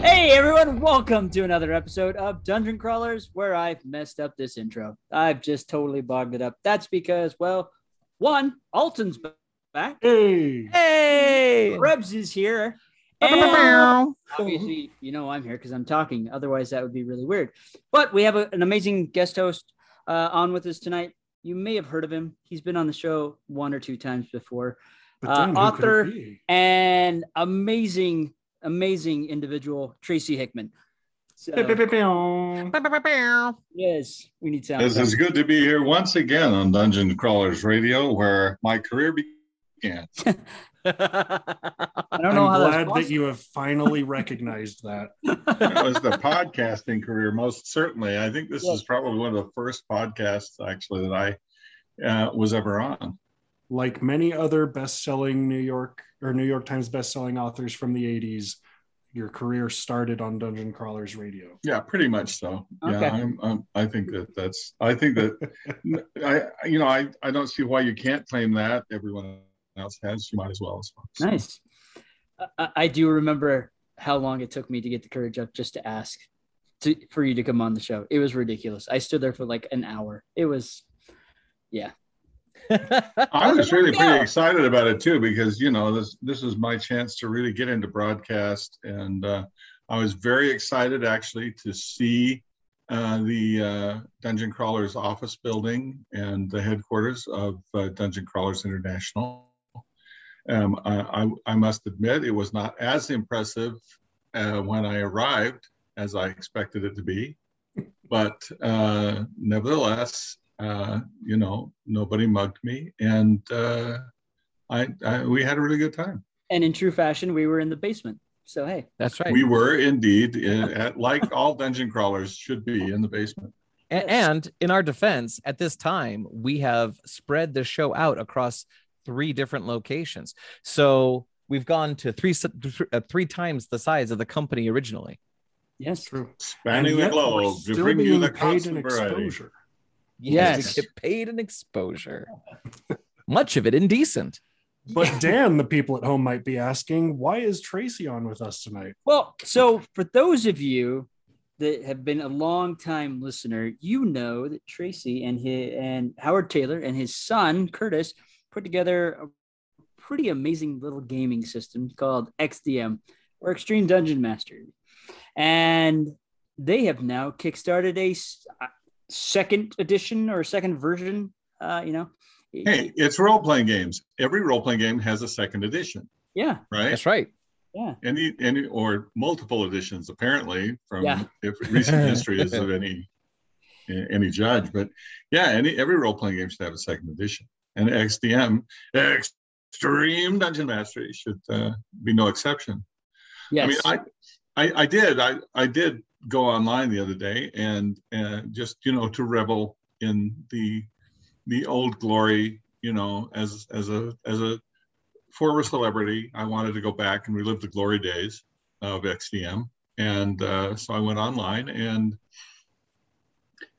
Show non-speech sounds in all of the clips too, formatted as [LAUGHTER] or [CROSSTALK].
Hey everyone, welcome to another episode of Dungeon Crawlers where I've messed up this intro. I've just totally bogged it up. That's because, well, one, Alton's back. Hey. Hey, Rebs is here. And obviously, you know I'm here because I'm talking. Otherwise, that would be really weird. But we have a- an amazing guest host uh, on with us tonight. You may have heard of him. He's been on the show one or two times before. Uh, then who could it author- And amazing, amazing individual, Tracy Hickman. So, yes, we need sound. This is good to be here once again on Dungeon Crawlers Radio, where my career began. [LAUGHS] [LAUGHS] I don't I'm how glad that you have finally recognized that. [LAUGHS] It was the podcasting career, most certainly. I think this Yes. is probably one of the first podcasts, actually, that I uh, was ever on. Like many other best-selling New York or New York Times best-selling authors from the 80s, your career started on Dungeon Crawlers Radio. Yeah, pretty much so. Okay. Yeah, I'm, I'm, I think that that's. I think that I, you know, I, I don't see why you can't claim that. Everyone else has. You might as well. as well. Nice. I, I do remember how long it took me to get the courage up just to ask to for you to come on the show. It was ridiculous. I stood there for like an hour. It was, yeah. [LAUGHS] I was really Yeah. pretty excited about it too because you know this this is my chance to really get into broadcast, and uh, I was very excited actually to see uh, the uh, Dungeon Crawlers office building and the headquarters of uh, Dungeon Crawlers International. Um, I, I, I must admit it was not as impressive uh, when I arrived as I expected it to be, but uh, nevertheless, uh, you know, nobody mugged me, and uh, I, I we had a really good time. And in true fashion, we were in the basement. So hey, That's right. We were indeed, in, at, like all dungeon crawlers should be, in the basement. A- and in our defense, at this time, we have spread the show out across three different locations. So we've gone to three s- th- uh, three times the size of the company originally. yes, True. Spanning the we're globe to bring you the paid constant variety. exposure. Yes. we get paid in exposure. [LAUGHS] Much of it indecent. But [LAUGHS] Dan, the people at home might be asking, why is Tracy on with us tonight? Well, so for those of you that have been a long time listener, you know that Tracy and his and Howard Tayler and his son Curtis put together a pretty amazing little gaming system called XDM or Extreme Dungeon Master. And they have now kickstarted a s- second edition or second version, uh, you know. Hey, it's role playing games. Every role playing game has a second edition, Yeah, right? That's right. yeah. Any, any, or multiple editions, apparently, from Yeah. if recent [LAUGHS] history is of any any judge. But yeah, any every role playing game should have a second edition, and XDM, Extreme Dungeon Mastery, should uh, be no exception. Yes. I mean, I, I, I did, I, I did go online the other day and, and just, you know, to revel in the, the old glory, you know, as, as a, as a former celebrity, I wanted to go back and relive the glory days of XDM. And uh, so I went online and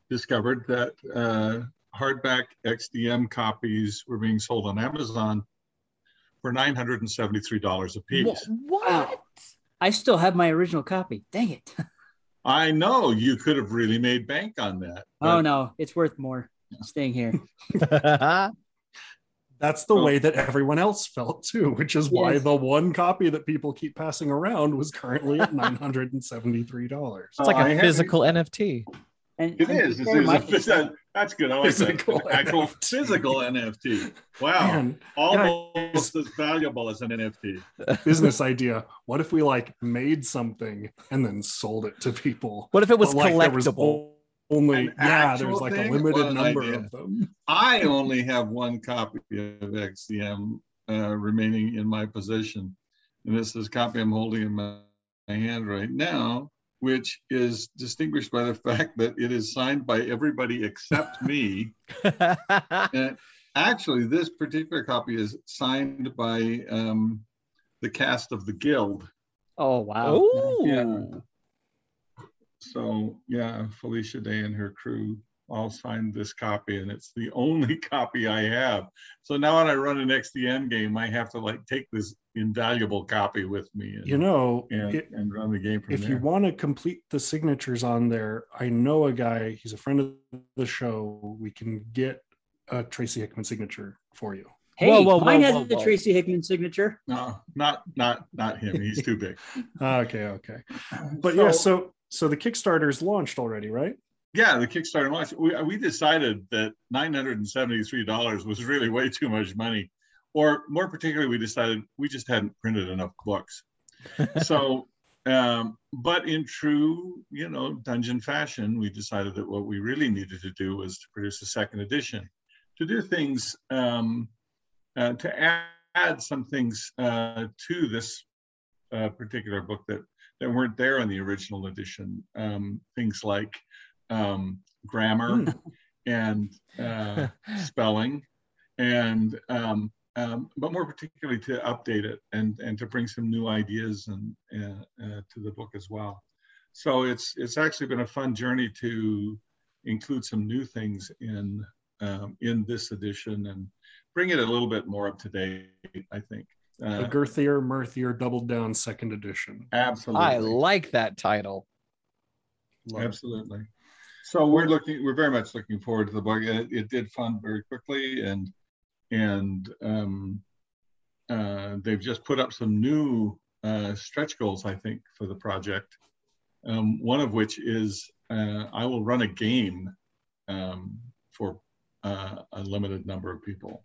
discovered that uh, hardback XDM copies were being sold on Amazon for $973 a piece. Wow. I still have my original copy. Dang it. [LAUGHS] I know you could have really made bank on that. Oh no, it's worth more staying here. [LAUGHS] [LAUGHS] That's the Well- way that everyone else felt too, which is why Yes. the one copy that people keep passing around was currently at [LAUGHS] $973. It's like Uh, physical haven't- NFT. And It and is. It's, very it's a much- [LAUGHS] that- that's good. I like Physical that. Actual NFT. physical NFT. [LAUGHS] Wow. Man, Almost as valuable as an NFT. [LAUGHS] business idea. What if we like made something and then sold it to people? What if it was But, like, collectible? Only, An yeah, there was actual like a limited What number idea. of them. I only have one copy of XDM uh, remaining in my possession. And this is copy I'm holding in my, my hand right now, which is distinguished by the fact that it is signed by everybody except me. [LAUGHS] And actually, this particular copy is signed by um, the cast of the Guild. Oh wow. Ooh. Yeah. So yeah, Felicia Day and her crew I'll sign this copy, and it's the [LAUGHS] only copy I have. So now when I run an XDM game, I have to like take this invaluable copy with me. And, You know, and, it- and run the game from if there. you want to complete the signatures on there, I know a guy, he's a friend of the show. We can get a Tracy Hickman signature for you. Hey, Whoa, whoa, mine whoa, has whoa, the whoa. Tracy Hickman signature. no, not not not him. He's too big. [LAUGHS] Ah, okay, okay. [LAUGHS] But yeah, so so the Kickstarter's launched already, right? Yeah, the Kickstarter launch. We, we decided that $973 was really way too much money. Or more particularly, we decided we just hadn't printed enough books. [LAUGHS] so, um, but in true, you know, dungeon fashion, we decided that what we really needed to do was to produce a second edition, to do things, um, uh, to add, add some things uh, to this uh, particular book that, that weren't there in the original edition. Um, things like um, grammar and uh, [LAUGHS] spelling, and um, um, but more particularly to update it and and to bring some new ideas and uh, uh, to the book as well. So it's it's actually been a fun journey to include some new things in um, in this edition and bring it a little bit more up to date. I think. A Uh, girthier, mirthier, doubled down second edition. absolutely. I like that title. Love it. So we're looking, we're very much looking forward to the book. It, it did fund very quickly and, and um, uh, they've just put up some new uh, stretch goals, I think, for the project. Um, one of which is uh, I will run a game um, for uh, a limited number of people.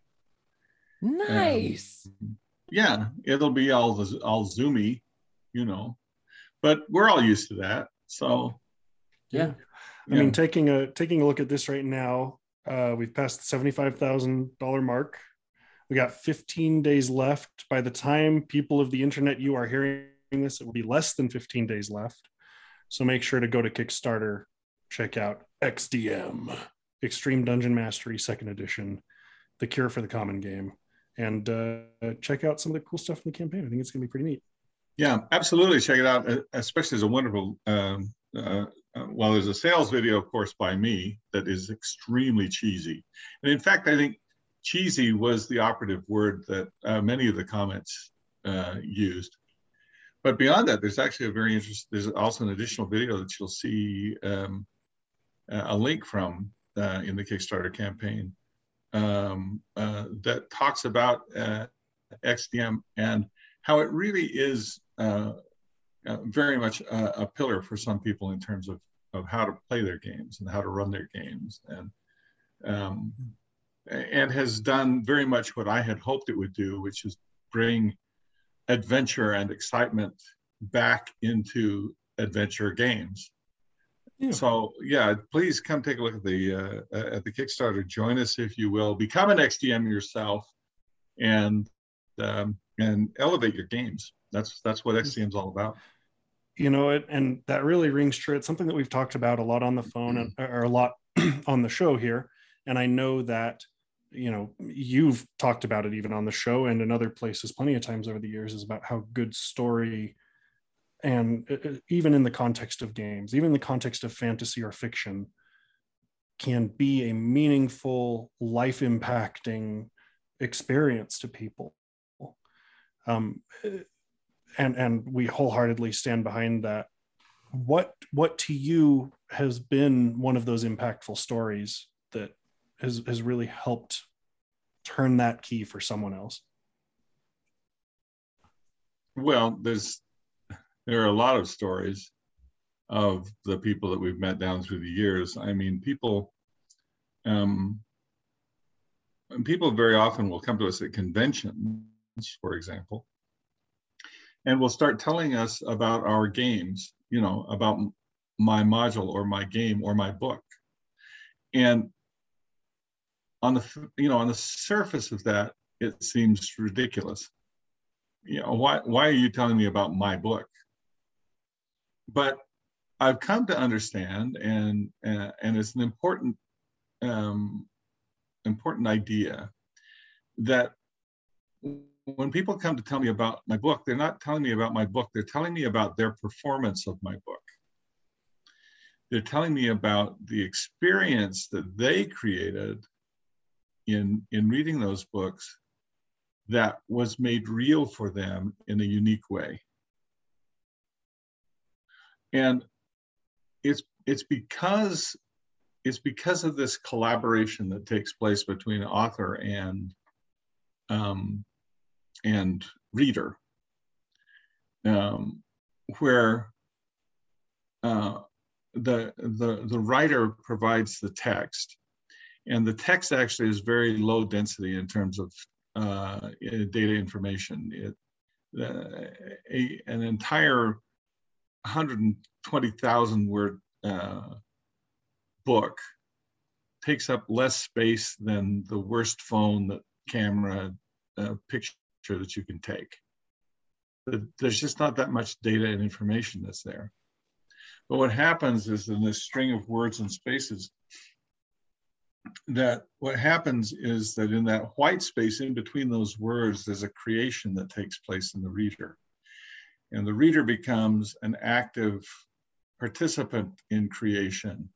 Nice. Yeah, it'll be all all zoomy, you know, but we're all used to that. So Yeah. I mean, taking a taking a look at this right now, uh, we've passed the seventy-five thousand dollar mark. We got fifteen days left. By the time people of the internet you are hearing this, it will be less than fifteen days left. So make sure to go to Kickstarter, check out XDM, Extreme Dungeon Mastery Second Edition, the cure for the common game, and uh, check out some of the cool stuff in the campaign. I think it's gonna be pretty neat. Yeah, absolutely. Check it out. Especially as a wonderful. Um, uh, uh, well, there's a sales video, of course, by me that is extremely cheesy, and in fact, I think cheesy was the operative word that uh, many of the comments uh, used. But beyond that, there's actually a very interesting. There's also an additional video that you'll see um, a a link from uh, in the Kickstarter campaign um, uh, that talks about uh, XDM and how it really is uh, very much a, a pillar for some people in terms of, of how to play their games and how to run their games and um, and has done very much what I had hoped it would do, which is bring adventure and excitement back into adventure games. Yeah. So yeah, please come take a look at the uh, at the Kickstarter. Join us if you will. Become an XDM yourself, and um, and elevate your games. That's that's what XDM is all about. You know it and that really rings true. It's something that we've talked about a lot on the phone and, or a lot [CLEARS THROAT] on the show here and i know that you know you've talked about it even on the show and in other places plenty of times over the years is about how good story and uh, uh, even in the context of games even in the context of fantasy or fiction can be a meaningful life impacting experience to people. Um, and and we wholeheartedly stand behind that what what to you has been one of those impactful stories that has has really helped turn that key for someone else Well, there's there are a lot of stories of the people that we've met down through the years. I mean, people um, people very often will come to us at conventions, for example, and will start telling us about our games, you know, about my module or my game or my book. And on the, you know, on the surface of that, it seems ridiculous. You know, why, why are you telling me about my book? But I've come to understand, and, uh, and it's an important, um, important idea that when people come to tell me about my book, they're not telling me about my book, they're telling me about their performance of my book. they're telling me about the experience that they created in in reading those books that was made real for them in a unique way and it's it's because it's because of this collaboration that takes place between author and um, and reader, um, where uh, the the the writer provides the text, and the text actually is very low density in terms of uh, data information. It, uh, a, an entire 120,000 word uh, book takes up less space than the worst phone that camera uh, picture that you can take. There's just not that much data and information that's there. But what happens is in this string of words and spaces, that what happens is that in that white space in between those words, there's a creation that takes place in the reader. And the reader becomes an active participant in creation.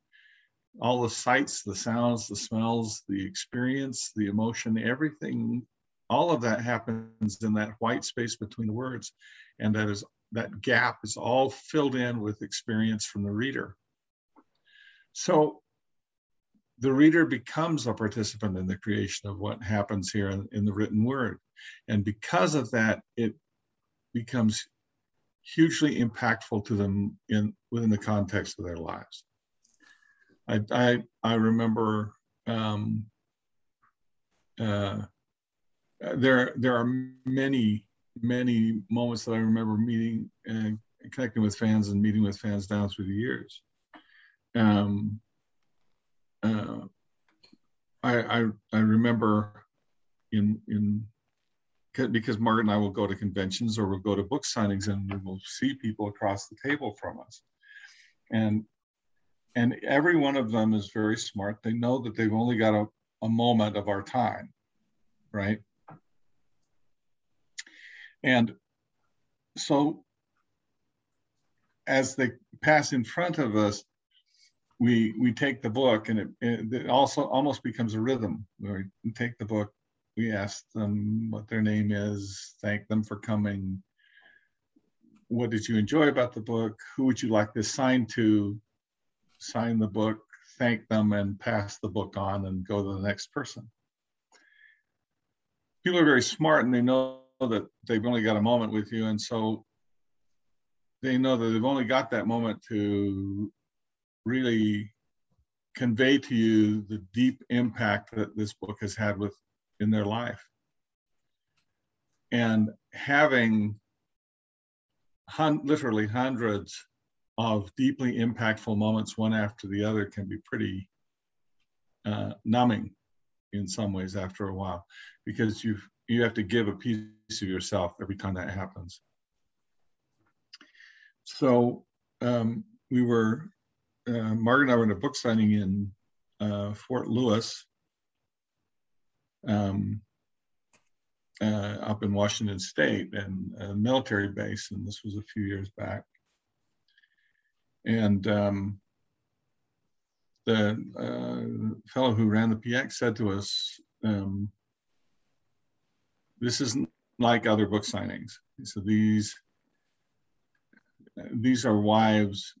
All the sights, the sounds, the smells, the experience, the emotion, everything, all of that happens in that white space between the words. And that is that gap is all filled in with experience from the reader. So the reader becomes a participant in the creation of what happens here in, in the written word. And because of that, it becomes hugely impactful to them in within the context of their lives. I I, I remember um, uh, there there are many many moments that I remember meeting and connecting with fans and meeting with fans down through the years. Um, uh, I, I I remember in in because Margaret and I will go to conventions or we'll go to book signings and we will see people across the table from us. And and every one of them is very smart. They know that they've only got a, a moment of our time, right? And so as they pass in front of us, we we take the book and it, it also almost becomes a rhythm we take the book we ask them what their name is, thank them for coming. What did you enjoy about the book? Who would you like this signed to? Sign the book, thank them, and pass the book on and go to the next person. People are very smart and they know that they've only got a moment with you. And so they know that they've only got that moment to really convey to you the deep impact that this book has had with in their life. And having hun- literally hundreds of deeply impactful moments, one after the other, can be pretty uh, numbing in some ways after a while, because you you have to give a piece of yourself every time that happens. So um, we were, uh, Margaret and I were in a book signing in uh, Fort Lewis um, uh, up in Washington State and a military base, and this was a few years back. And um, the uh, fellow who ran the PX said to us, um, "This isn't like other book signings. So these these are wives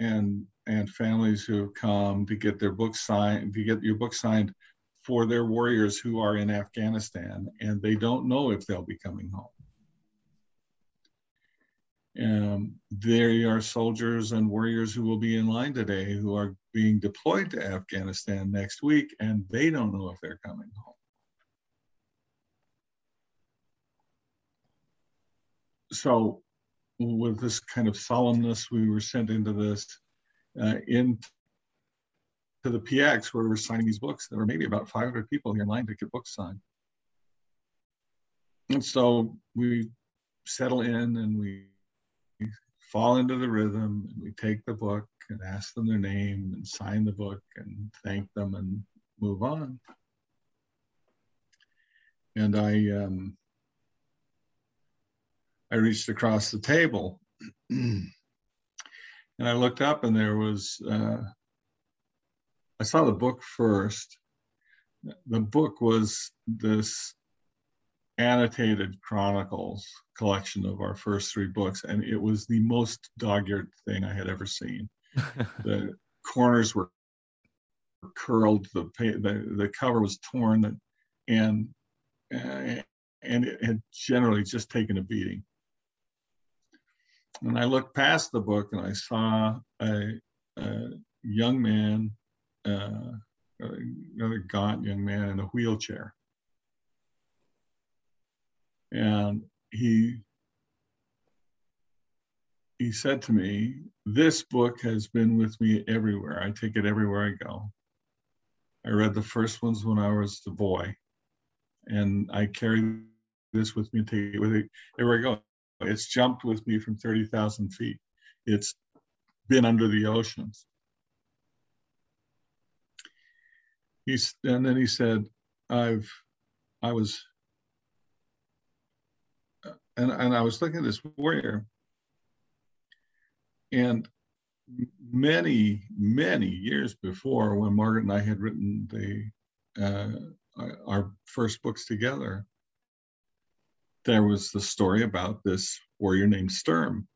and and families who have come to get their book signed, to get your book signed for their warriors who are in Afghanistan and they don't know if they'll be coming home. Um, there are soldiers and warriors who will be in line today who are being deployed to Afghanistan next week and they don't know if they're coming home. So, with this kind of solemnness, we were sent into this uh, the PX where we were signing these books. There were maybe about 500 people here in line to get books signed. And so we settle in and we fall into the rhythm and we take the book and ask them their name and sign the book and thank them and move on. And I um, I reached across the table [CLEARS THROAT] And I looked up and there was, uh, I saw the book first. The book was this annotated chronicles collection of our first three books, and it was the most dog-eared thing I had ever seen. [LAUGHS] the corners were curled, the, the the cover was torn, and uh, and it had generally just taken a beating. And I looked past the book and I saw a, a young man, uh, another gaunt young man in a wheelchair. And he he said to me, This book has been with me everywhere. I take it everywhere I go. I read the first ones when I was a boy, and I carry this with me, take it with me everywhere I go. It's jumped with me from 30,000 feet. It's been under the oceans. He's, and then he said, I've, I was, and, and I was looking at this warrior, and many, many years before when Margaret and I had written the, uh, our first books together, there was the story about this warrior named Sturm.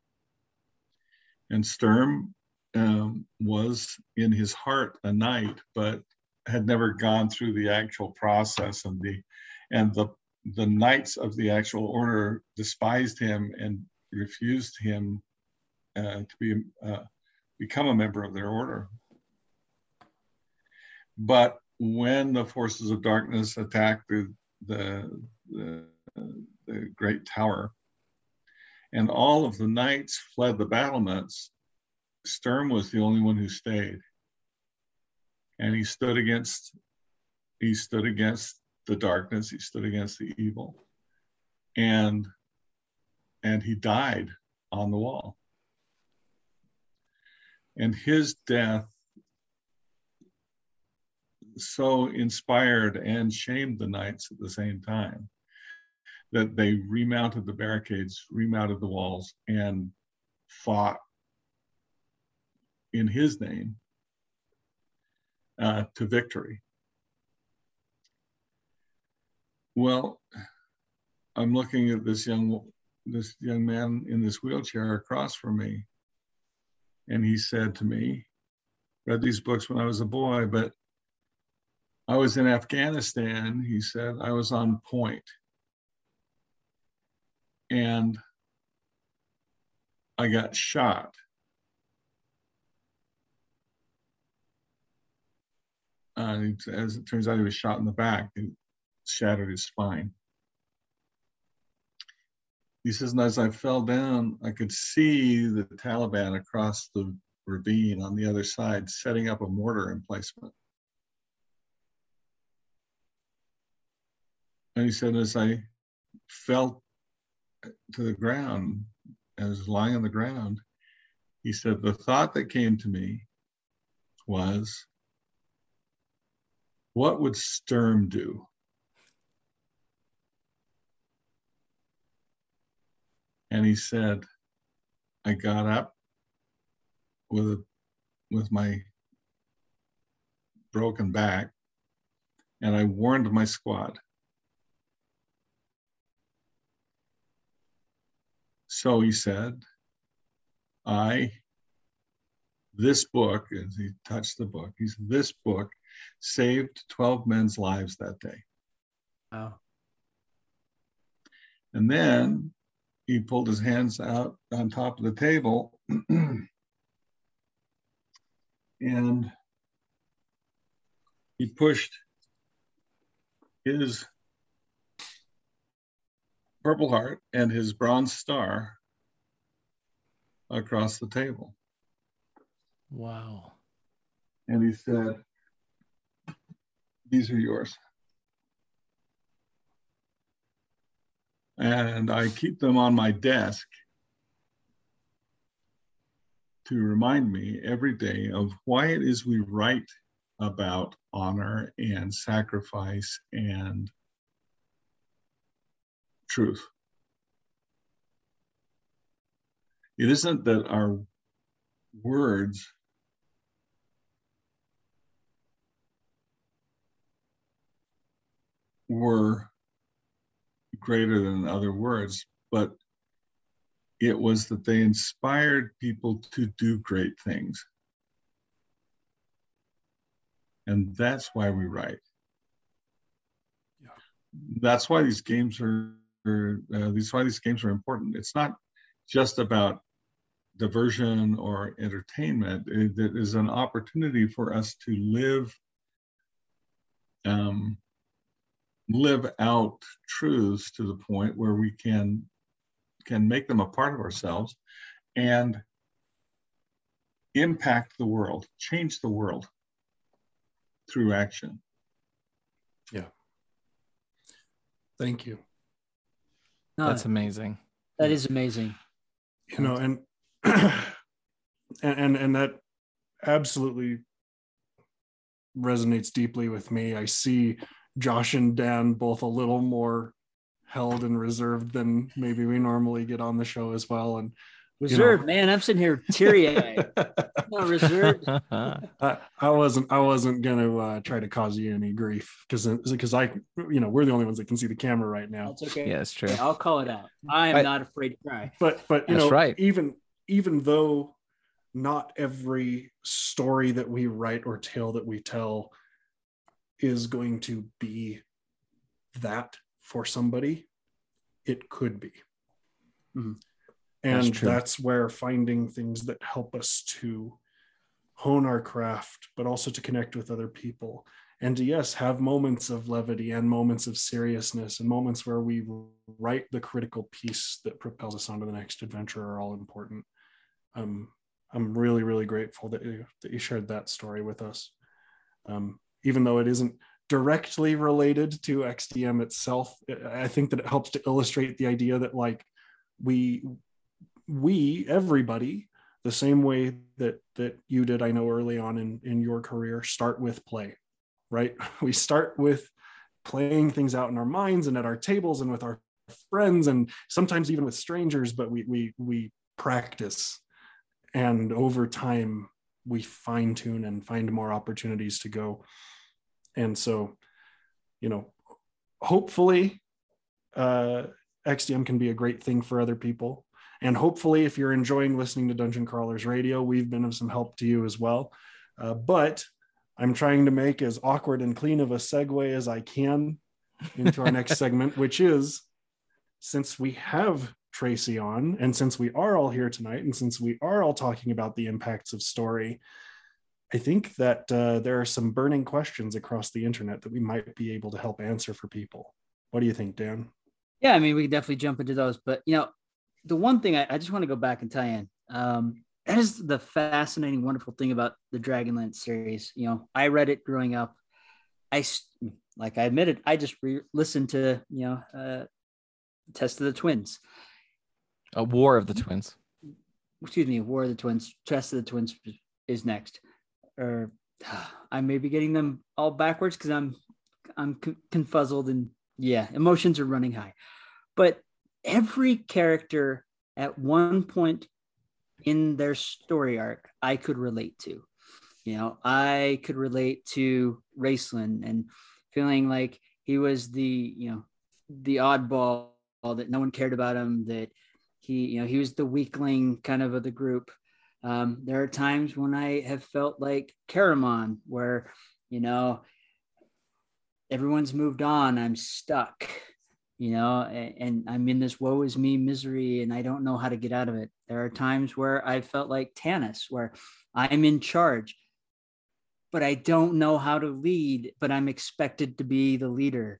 And Sturm um, was in his heart a knight, but had never gone through the actual process and the and the the knights of the actual order despised him and refused him uh, to be uh, become a member of their order. But when the forces of darkness attacked the, the, the the great tower. And all of the knights fled the battlements. Sturm was the only one who stayed. And he stood against he stood against the darkness, he stood against the evil. And and he died on the wall. And his death so inspired and shamed the knights at the same time that they remounted the barricades, remounted the walls, and fought in his name uh, to victory. Well, I'm looking at this young this young man in this wheelchair across from me, and he said to me, "Read these books when I was a boy, but I was in Afghanistan." He said, "I was on point." And I got shot. Uh, as it turns out, he was shot in the back and shattered his spine. He says, and as I fell down, I could see the Taliban across the ravine on the other side setting up a mortar emplacement. And he said, as I felt to the ground, I was lying on the ground, he said, The thought that came to me was, What would Sturm do? And he said, I got up with with my broken back and I warned my squad. So he said, I, this book, as he touched the book, he's this book saved 12 men's lives that day. Wow. And then he pulled his hands out on top of the table [CLEARS THROAT] and he pushed his Purple Heart and his bronze star across the table. Wow. And he said, These are yours. And I keep them on my desk to remind me every day of why it is we write about honor and sacrifice and truth. It isn't that our words were greater than other words, but it was that they inspired people to do great things. And that's why we write. Yeah. That's why these games are, are uh, these why these games are important. It's not just about diversion or entertainment. It, it is an opportunity for us to live um, live out truths to the point where we can can make them a part of ourselves and impact the world, change the world through action. Yeah. Thank you. No, That's amazing. that is amazing. You know, and [CLEARS THROAT] and and, and that absolutely resonates deeply with me. I see Josh and Dan both a little more held and reserved than maybe we normally get on the show as well. And Reserved, man. I'm sitting here teary eyed. [LAUGHS] Not reserved. I, I wasn't I wasn't gonna uh, try to cause you any grief because because I you know we're the only ones that can see the camera right now. That's okay. yeah, it's true. Okay, I'll call it out. I am I- not afraid to cry. But but you That's know right. even even though not every story that we write or tale that we tell is going to be that for somebody, it could be. Mhm. And That's that's, where finding things that help us to hone our craft, but also to connect with other people. And to, yes, have moments of levity and moments of seriousness and moments where we write the critical piece that propels us onto the next adventure are all important. Um, I'm really, really grateful that you, that you shared that story with us. Um, even though it isn't directly related to XDM itself, I think that it helps to illustrate the idea that like we, we, everybody, the same way that that you did, I know early on in in your career, start with play, right? [LAUGHS] We start with playing things out in our minds and at our tables and with our friends and sometimes even with strangers, but we we we practice. And over time we fine tune and find more opportunities to go. And so you know hopefully uh xdm can be a great thing for other people and hopefully if you're enjoying listening to dungeon crawlers radio we've been of some help to you as well uh, but i'm trying to make as awkward and clean of a segue as i can into our next [LAUGHS] segment which is since we have Tracy on, and since we are all here tonight, and since we are all talking about the impacts of story, I think that uh, there are some burning questions across the internet that we might be able to help answer for people. What do you think, Dan? Yeah, I mean, we can definitely jump into those. But, you know, the one thing I, I just want to go back and tie in. Um, that is the fascinating, wonderful thing about the Dragonlance series. You know, I read it growing up. I like I admitted, I just re- listened to, you know, uh, Test of the Twins. A war of the twins. excuse me, War of the Twins, Test of the Twins is next. Or [SIGHS] I may be getting them all backwards because I'm I'm con- confuzzled and yeah, emotions are running high. But every character at one point in their story arc, I could relate to. You know, I could relate to Raistlin and feeling like he was the you know the oddball that no one cared about him that he you know he was the weakling kind of of the group um, there are times when i have felt like Caramon, where you know everyone's moved on i'm stuck you know and, and i'm in this woe is me misery and i don't know how to get out of it there are times where i felt like Tanis, where i'm in charge but i don't know how to lead but i'm expected to be the leader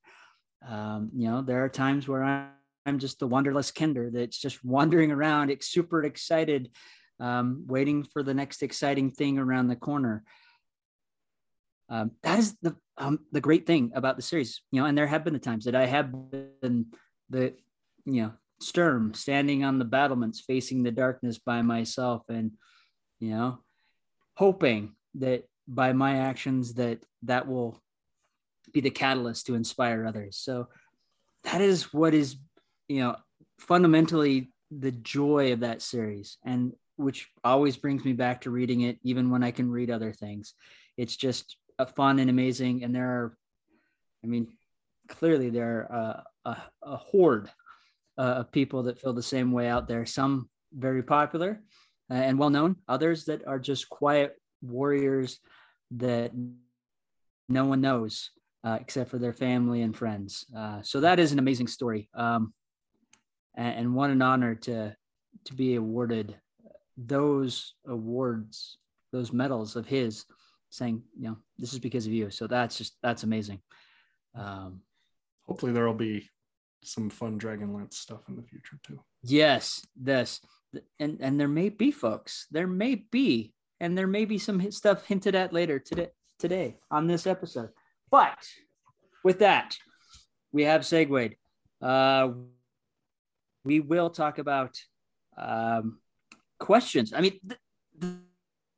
um, you know there are times where i'm I'm just the wanderless kender that's just [LAUGHS] wandering around, ex- super excited, um, waiting for the next exciting thing around the corner. Um, that is the um, the great thing about the series, you know. And there have been the times that I have been the, you know, Sturm standing on the battlements, facing the darkness by myself, and you know, hoping that by my actions that that will be the catalyst to inspire others. So that is what is you know fundamentally the joy of that series and which always brings me back to reading it, even when I can read other things. It's just fun and amazing. And there are, I mean, clearly there are a, a, a horde uh, of people that feel the same way out there. Some very popular uh, and well known, others that are just quiet warriors that no one knows uh, except for their family and friends. Uh, so that is an amazing story, um, and, and what an honor to to be awarded those awards, those medals of his, saying, you know, this is because of you. So that's just that's amazing. Um, Hopefully, there will be some fun Dragonlance stuff in the future too. Yes, this, and and there may be folks. There may be, and there may be some stuff hinted at later today today on this episode. But with that, we have segued. Uh, we will talk about um, questions. I mean, the,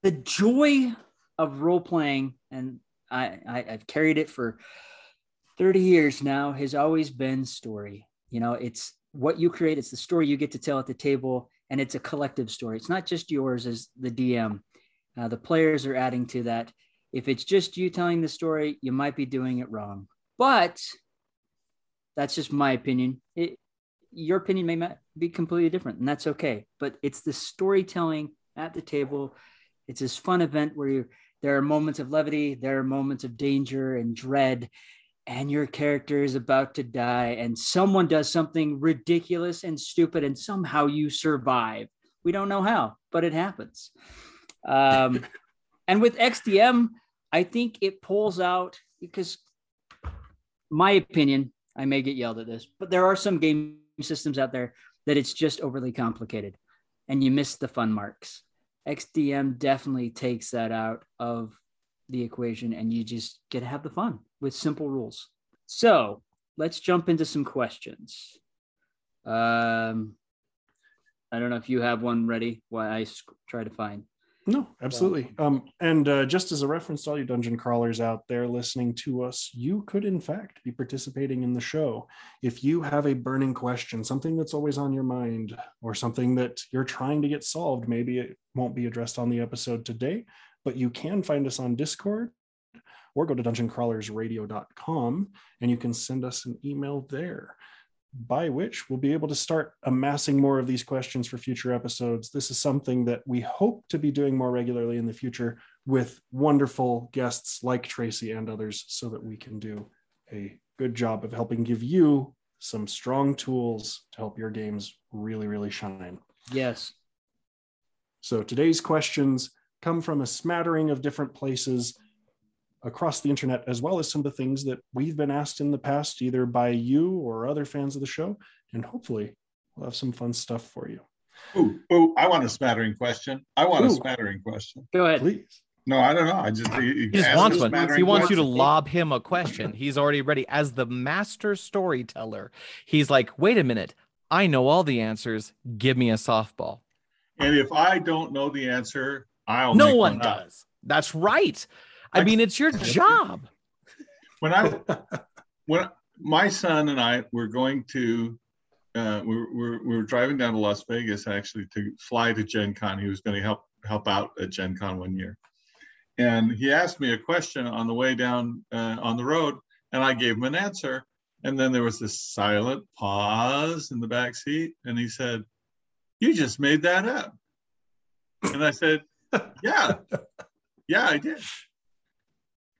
the joy of role playing, and I, I, I've carried it for 30 years now, has always been story. You know, it's what you create, it's the story you get to tell at the table, and it's a collective story. It's not just yours as the DM. Uh, the players are adding to that. If it's just you telling the story, you might be doing it wrong. But that's just my opinion. It, your opinion may be completely different, and that's okay. But it's the storytelling at the table. It's this fun event where you, there are moments of levity, there are moments of danger and dread, and your character is about to die, and someone does something ridiculous and stupid, and somehow you survive. We don't know how, but it happens. Um, [LAUGHS] and with XDM, I think it pulls out because, my opinion, I may get yelled at this, but there are some game systems out there that it's just overly complicated and you miss the fun marks. XDM definitely takes that out of the equation and you just get to have the fun with simple rules. So let's jump into some questions. Um, I don't know if you have one ready while I try to find. No, absolutely. Um, and uh, just as a reference to all you dungeon crawlers out there listening to us, you could in fact be participating in the show. If you have a burning question, something that's always on your mind, or something that you're trying to get solved, maybe it won't be addressed on the episode today, but you can find us on Discord or go to dungeoncrawlersradio.com and you can send us an email there by which we'll be able to start amassing more of these questions for future episodes. This is something that we hope to be doing more regularly in the future with wonderful guests like Tracy and others so that we can do a good job of helping give you some strong tools to help your games really, really shine. Yes. So today's questions come from a smattering of different places across the internet, as well as some of the things that we've been asked in the past, either by you or other fans of the show. And hopefully, we'll have some fun stuff for you. Ooh, ooh I want a smattering question. I want ooh. a smattering question. Go ahead. Please. No, I don't know. I just he, he just wants one. He wants question. you to lob him a question. He's already ready as the master storyteller. He's like, "Wait a minute. I know all the answers. Give me a softball." And if I don't know the answer, I'll No one, one does. That's right. I mean, it's your [LAUGHS] job. When I when my son and I were going to uh, we, were, we were driving down to Las Vegas actually to fly to Gen Con. He was going to help help out at Gen Con one year. And he asked me a question on the way down uh, on the road, and I gave him an answer. And then there was this silent pause in the back seat, and he said, "You just made that up." And I said, [LAUGHS] "Yeah, yeah, I did."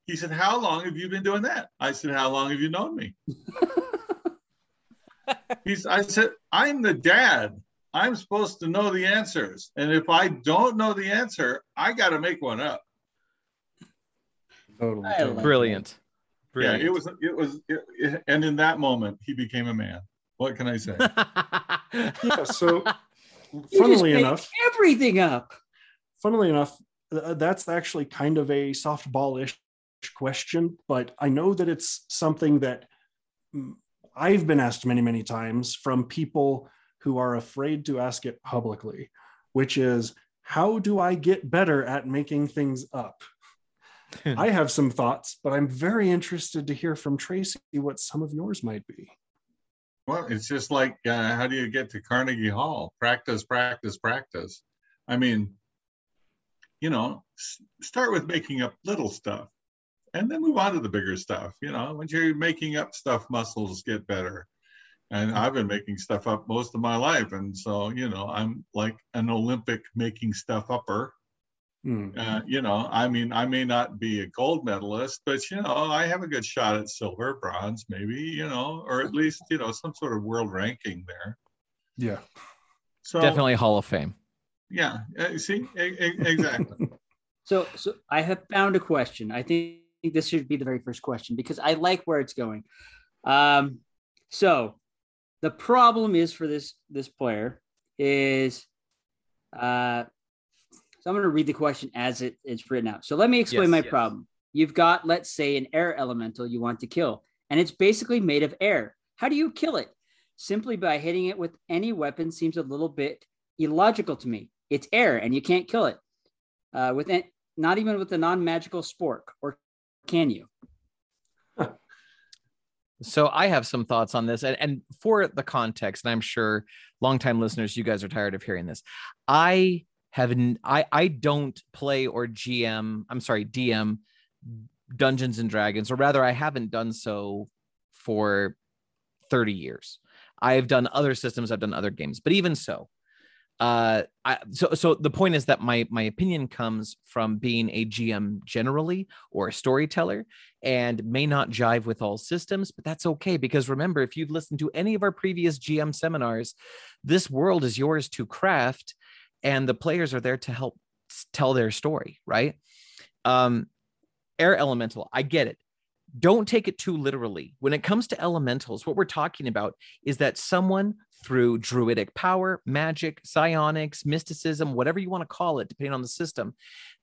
He said, How long have you been doing that? I said, How long have you known me? [LAUGHS] He's, I said, I'm the dad. I'm supposed to know the answers. And if I don't know the answer, I got to make one up. Totally. Like Brilliant. Brilliant. Yeah, it was, it was, it, it, and in that moment, he became a man. What can I say? [LAUGHS] yeah. So, funnily enough, everything up. Funnily enough, that's actually kind of a softball-ish question, but I know that it's something that I've been asked many, many times from people who are afraid to ask it publicly, which is how do I get better at making things up? [LAUGHS] I have some thoughts, but I'm very interested to hear from Tracy what some of yours might be. Well, it's just like uh, how do you get to Carnegie Hall? Practice, practice, practice. I mean, you know, s- start with making up little stuff and then move on to the bigger stuff. You know, when you're making up stuff, muscles get better. And I've been making stuff up most of my life. And so, you know, I'm like an Olympic making stuff upper. Hmm. Uh, you know, I mean, I may not be a gold medalist, but you know, I have a good shot at silver, bronze, maybe, you know, or at least, you know, some sort of world ranking there. Yeah. So Definitely Hall of Fame. yeah, uh, see, e- e- exactly. [LAUGHS] So, so I have found a question. I think this should be the very first question because I like where it's going. Um, so the problem is for this this player is, uh, so I'm going to read the question as it, it's written out. So let me explain Yes, my yes. problem. You've got, let's say, an air elemental you want to kill, and it's basically made of air. How do you kill it? Simply by hitting it with any weapon seems a little bit illogical to me. It's air, and you can't kill it uh, with an, not even with a non-magical spork, or can you? [LAUGHS] So I have some thoughts on this, and, and for the context, and I'm sure longtime listeners, you guys are tired of hearing this. I have I I don't play or GM. I'm sorry, DM Dungeons and Dragons, or rather, I haven't done so for 30 years. I've done other systems, I've done other games, but even so, uh, I, so so the point is that my my opinion comes from being a GM generally or a storyteller and may not jive with all systems, but that's okay because remember, if you've listened to any of our previous GM seminars, this world is yours to craft, and the players are there to help tell their story, right? Um, air elemental, I get it. Don't take it too literally. When it comes to elementals, what we're talking about is that someone through druidic power, magic, psionics, mysticism, whatever you want to call it, depending on the system,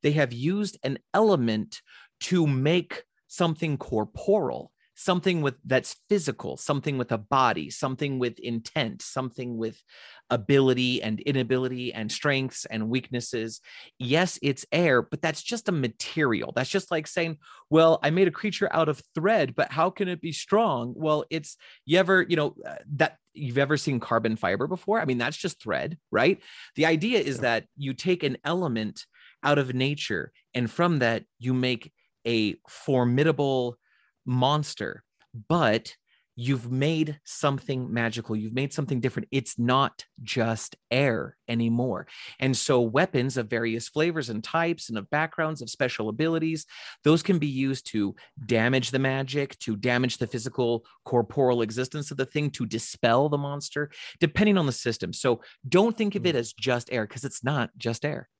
they have used an element to make something corporal something with that's physical something with a body something with intent something with ability and inability and strengths and weaknesses. Yes it's air but that's just a material. That's just like saying well i made a creature out of thread but how can it be strong? Well it's you ever you know uh, that you've ever seen carbon fiber before? I mean that's just thread right? The idea is that you take an element out of nature and from that you make a formidable monster, but you've made something magical. You've made something different. It's not just air anymore. And so, weapons of various flavors and types and of backgrounds, of special abilities, those can be used to damage the magic, to damage the physical, corporeal existence of the thing, to dispel the monster, depending on the system. So, don't think of it as just air because it's not just air.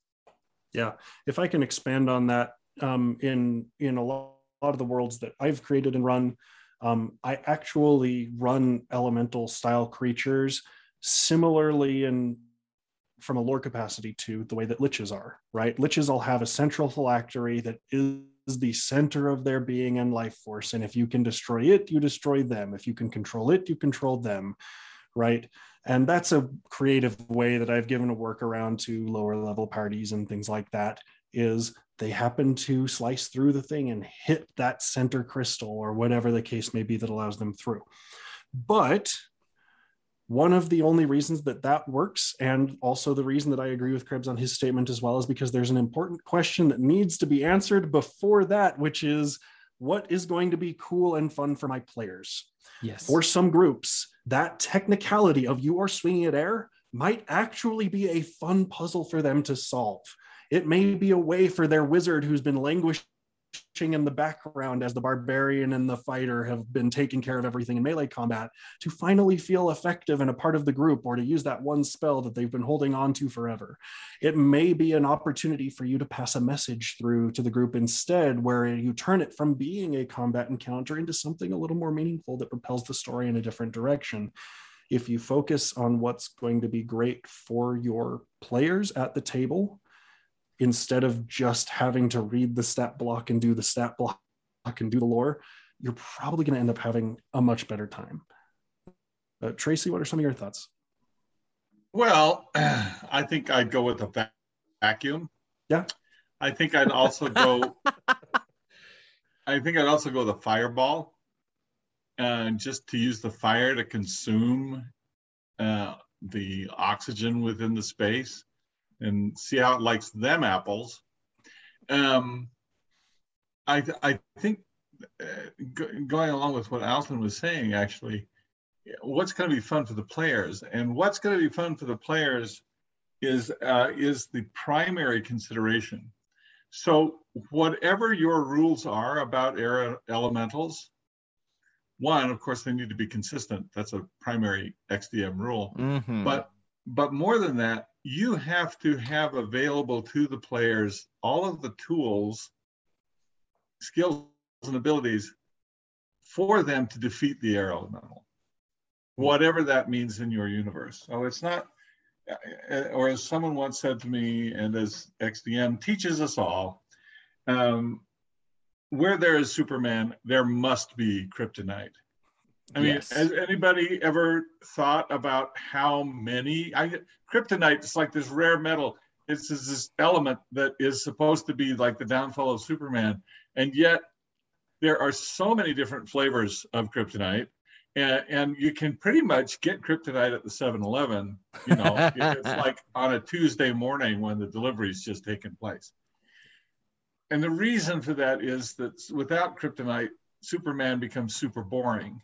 Yeah, if I can expand on that, um, in in a lot, lot of the worlds that I've created and run, um, I actually run elemental style creatures similarly in from a lore capacity to the way that liches are. Right, liches all have a central phylactery that is the center of their being and life force, and if you can destroy it, you destroy them. If you can control it, you control them. Right and that's a creative way that i've given a workaround to lower level parties and things like that is they happen to slice through the thing and hit that center crystal or whatever the case may be that allows them through but one of the only reasons that that works and also the reason that i agree with krebs on his statement as well is because there's an important question that needs to be answered before that which is what is going to be cool and fun for my players Yes. for some groups, that technicality of you are swinging at air might actually be a fun puzzle for them to solve. It may be a way for their wizard who's been languishing in the background as the barbarian and the fighter have been taking care of everything in melee combat to finally feel effective and a part of the group or to use that one spell that they've been holding on to forever. It may be an opportunity for you to pass a message through to the group instead, where you turn it from being a combat encounter into something a little more meaningful that propels the story in a different direction. If you focus on what's going to be great for your players at the table, instead of just having to read the stat block and do the stat block and do the lore, you're probably going to end up having a much better time. Uh, Tracy, what are some of your thoughts? Well, [CLEARS THROAT] I think I'd go with a va- vacuum. Yeah. I think I'd also go. [LAUGHS] I think I'd also go the fireball, uh, just to use the fire to consume uh, the oxygen within the space. And see how it likes them apples. Um, I, I think uh, going along with what Alton was saying, actually, what's going to be fun for the players and what's going to be fun for the players is uh, is the primary consideration. So whatever your rules are about air elementals, one, of course, they need to be consistent. That's a primary XDM rule. Mm-hmm. But but more than that, you have to have available to the players all of the tools, skills, and abilities for them to defeat the air elemental, whatever that means in your universe. So it's not, or as someone once said to me, and as XDM teaches us all, um, where there is Superman, there must be kryptonite. I mean, yes. has anybody ever thought about how many? I kryptonite is like this rare metal. It's this element that is supposed to be like the downfall of Superman, and yet there are so many different flavors of kryptonite, and, and you can pretty much get kryptonite at the 7-Eleven. You know, [LAUGHS] it's like on a Tuesday morning when the delivery's just taken place. And the reason for that is that without kryptonite, Superman becomes super boring.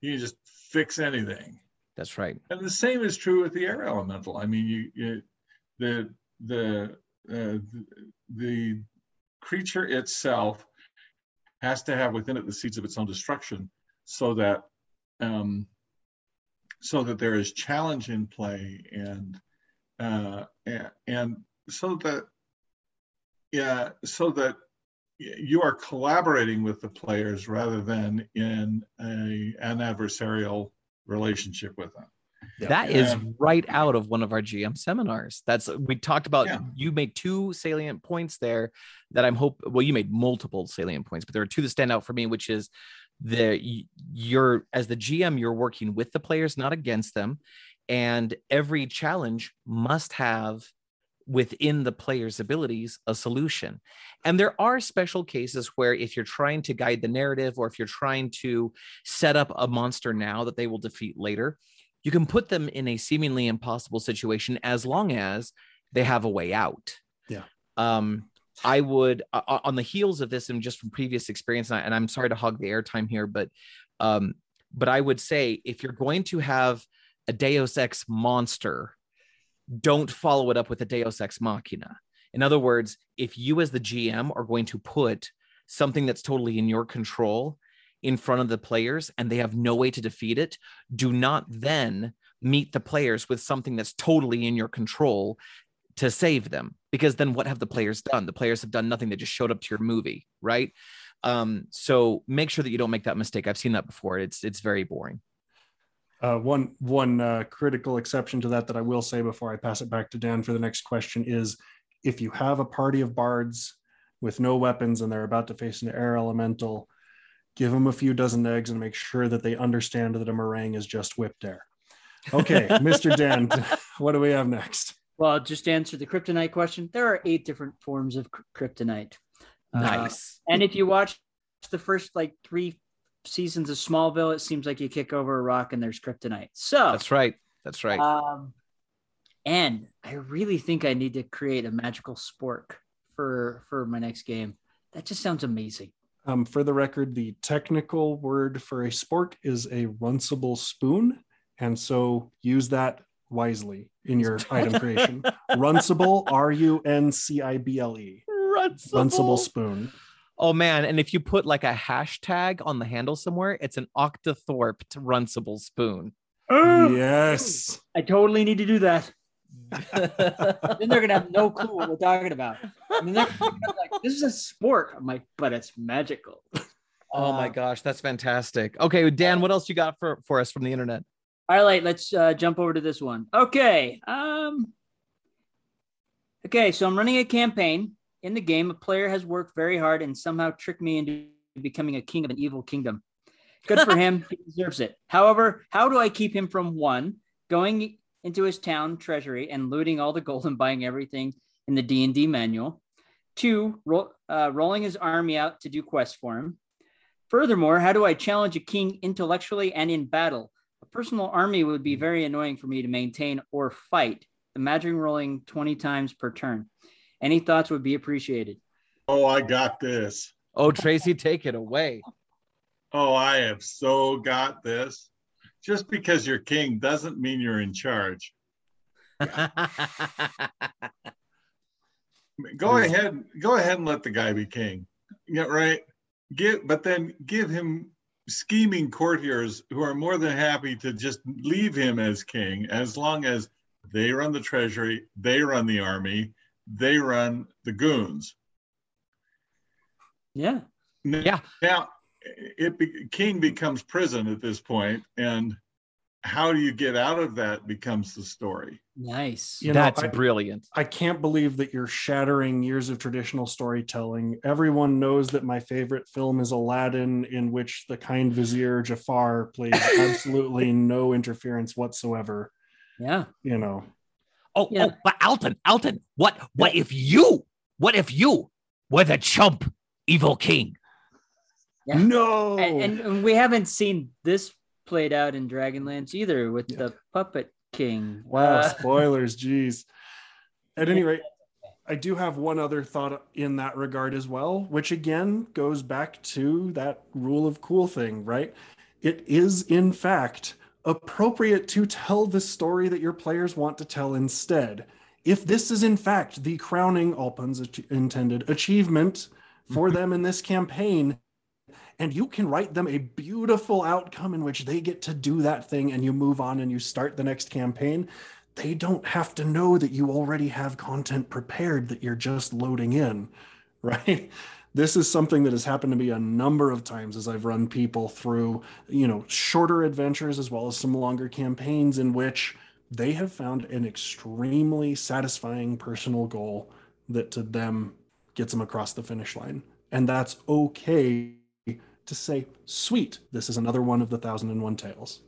You can just fix anything. That's right. And the same is true with the air elemental. I mean, you, you the the uh, the, creature itself has to have within it the seeds of its own destruction, so that um, so that there is challenge in play and uh, and, and so that yeah, so that you are collaborating with the players rather than in a, an adversarial relationship with them. That is right out of one of our GM seminars. That's we talked about. Yeah. You made two salient points there that I'm hope. Well, you made multiple salient points, but there are two that stand out for me, which is the you're as the GM, you're working with the players, not against them, and every challenge must have within the player's abilities a solution. And there are special cases where if you're trying to guide the narrative or if you're trying to set up a monster now that they will defeat later, you can put them in a seemingly impossible situation as long as they have a way out. Yeah. Um, I would, uh, on the heels of this, and just from previous experience, and, I, am sorry to hog the airtime here, but, um, but I would say if you're going to have a Deus Ex monster don't follow it up with a Deus Ex Machina. In other words, if you as the GM are going to put something that's totally in your control in front of the players and they have no way to defeat it, do not then meet the players with something that's totally in your control to save them. Because then what have the players done? The players have done nothing. They just showed up to your movie, right? Um, so make sure that you don't make that mistake. I've seen that before. It's it's very boring. Uh, one one uh, critical exception to that that I will say before I pass it back to Dan for the next question is if you have a party of bards with no weapons and they're about to face an air elemental, give them a few dozen eggs and make sure that they understand that a meringue is just whipped air. Okay, [LAUGHS] Mr. Dan, [LAUGHS] what do we have next? Well, just answer the kryptonite question. There are eight different forms of kryptonite. Uh, nice. Uh, and if you watch the first like three seasons of Smallville, it seems like you kick over a rock and there's kryptonite. So that's right. That's right. Um, and I really think I need to create a magical spork for for my next game. That just sounds amazing. Um, for the record, the technical word for a spork is a runcible spoon, and so use that wisely in your [LAUGHS] item creation. Runcible, R U N C I B L E. Runcible. Runcible spoon. Oh man, and if you put like a hashtag on the handle somewhere, it's an Octothorpe runcible spoon. yes. I totally need to do that. [LAUGHS] then they're gonna have no clue what we're talking about. I mean, they're like, "This is a sport." I'm like, "But it's magical." Oh my uh, gosh, that's fantastic. Okay, Dan, what else you got for for us from the internet? All right, let's uh, jump over to this one. Okay, um, okay, so I'm running a campaign in the game, a player has worked very hard and somehow tricked me into becoming a king of an evil kingdom. Good for him. [LAUGHS] he deserves it. However, how do I keep him from one, going into his town treasury and looting all the gold and buying everything in the D&D manual? Two, ro- uh, rolling his army out to do quests for him. Furthermore, how do I challenge a king intellectually and in battle? A personal army would be very annoying for me to maintain or fight. imagine rolling 20 times per turn. Any thoughts would be appreciated. Oh, I got this. Oh, Tracy, take it away. Oh, I have so got this. Just because you're king doesn't mean you're in charge. [LAUGHS] Go ahead, go ahead and let the guy be king. Yeah, right. Give, but then give him scheming courtiers who are more than happy to just leave him as king as long as they run the treasury, they run the army, they run the goons. Yeah. N- Yeah. Now, it be, king becomes prison at this point, and how do you get out of that becomes the story. Nice. You know, That's I- brilliant. I can't believe that you're shattering years of traditional storytelling. Everyone knows that my favorite film is Aladdin, in which the kind vizier Jafar plays [LAUGHS] absolutely no interference whatsoever. Yeah. You know, Oh, Yeah. oh, but Alton, Alton, what what if you what if you were the chump evil king? Yeah. no. And, and- and we haven't seen this played out in Dragonlance either with Yeah. the Puppet King. Wow, Uh, spoilers, geez. At any rate, I do have one other thought in that regard as well, which again goes back to that rule of cool thing, right? It is, in fact, appropriate to tell the story that your players want to tell instead. If this is, in fact, the crowning, all puns intended, achievement for mm-hmm. them in this campaign, and you can write them a beautiful outcome in which they get to do that thing and you move on and you start the next campaign they don't have to know that you already have content prepared that you're just loading in [LAUGHS] right this is something that has happened to me a number of times as i've run people through you know shorter adventures as well as some longer campaigns in which they have found an extremely satisfying personal goal that to them gets them across the finish line and that's okay to say, sweet, this is another one of the thousand and one tales.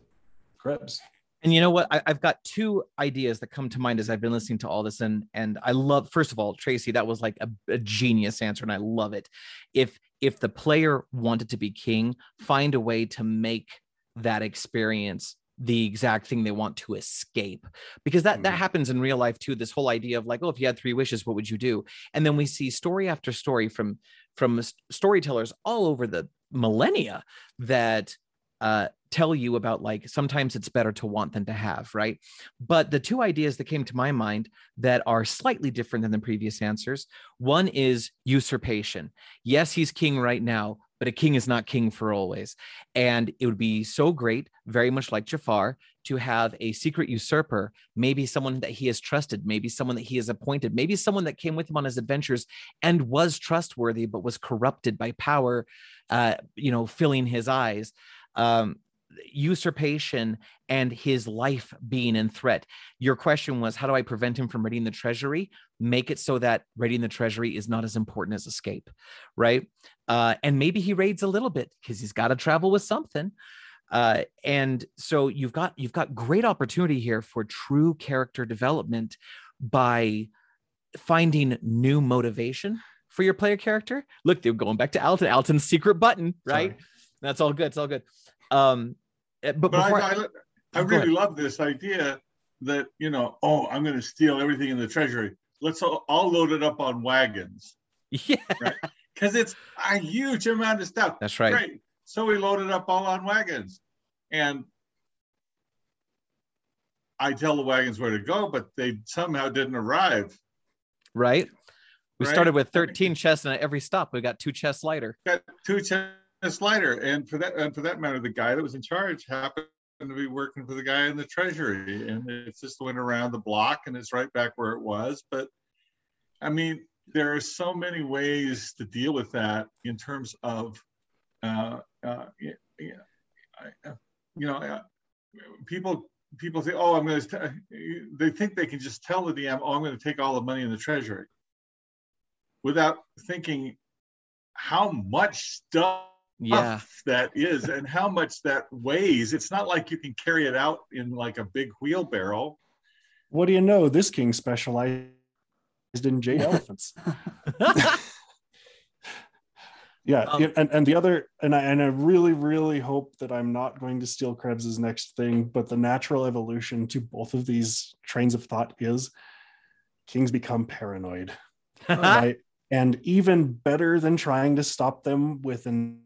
Krebs. And you know what? I, I've got two ideas that come to mind as I've been listening to all this, and and I love. First of all, Tracy, that was like a, a genius answer, and I love it. If if the player wanted to be king, find a way to make that experience the exact thing they want to escape because that that Mhm. happens in real life too this whole idea of like oh if you had three wishes what would you do and then we see story after story from from storytellers all over the millennia that uh, tell you about like sometimes it's better to want than to have, right? But the two ideas that came to my mind that are slightly different than the previous answers one is usurpation. Yes, he's king right now, but a king is not king for always. And it would be so great, very much like Jafar, to have a secret usurper, maybe someone that he has trusted, maybe someone that he has appointed, maybe someone that came with him on his adventures and was trustworthy, but was corrupted by power, uh, you know, filling his eyes. Um, usurpation and his life being in threat. Your question was, how do I prevent him from raiding the treasury? Make it so that raiding the treasury is not as important as escape, right? Uh, and maybe he raids a little bit because he's got to travel with something. Uh, and so you've got you've got great opportunity here for true character development by finding new motivation for your player character. Look, they're going back to Alton, Alton's secret button, right? Sorry. That's all good. It's all good. Um, eh, but, But before I, I, I really love this idea that, you know, oh, I'm going to steal everything in the treasury. Let's all, all load it up on wagons [LAUGHS] yeah, because it's a huge amount of stuff. that's right. Great. So we loaded up all on wagons. And I tell the wagons where to go, but they somehow didn't arrive. Right. We Right? started with 13 chests, and at every stop, we got two chests lighter. Got two chests lighter. And for that, and for that matter, the guy that was in charge happened to be working for the guy in the treasury. And it just went around the block and it's right back where it was. But I mean, there are so many ways to deal with that in terms of, uh, uh, yeah, yeah, uh, you know, uh, people people say, oh, I'm going to. They think they can just tell the DM, oh, I'm going to take all the money in the treasury, without thinking how much stuff Yeah. that is and how much that weighs. It's not like you can carry it out in like a big wheelbarrow. What do you know? This king specialized in jade [LAUGHS] elephants. [LAUGHS] Yeah, Um, and, and the other, and I and I really, really hope that I'm not going to steal Krebs's next thing, but the natural evolution to both of these trains of thought is kings become paranoid. [LAUGHS] right? And even better than trying to stop them with an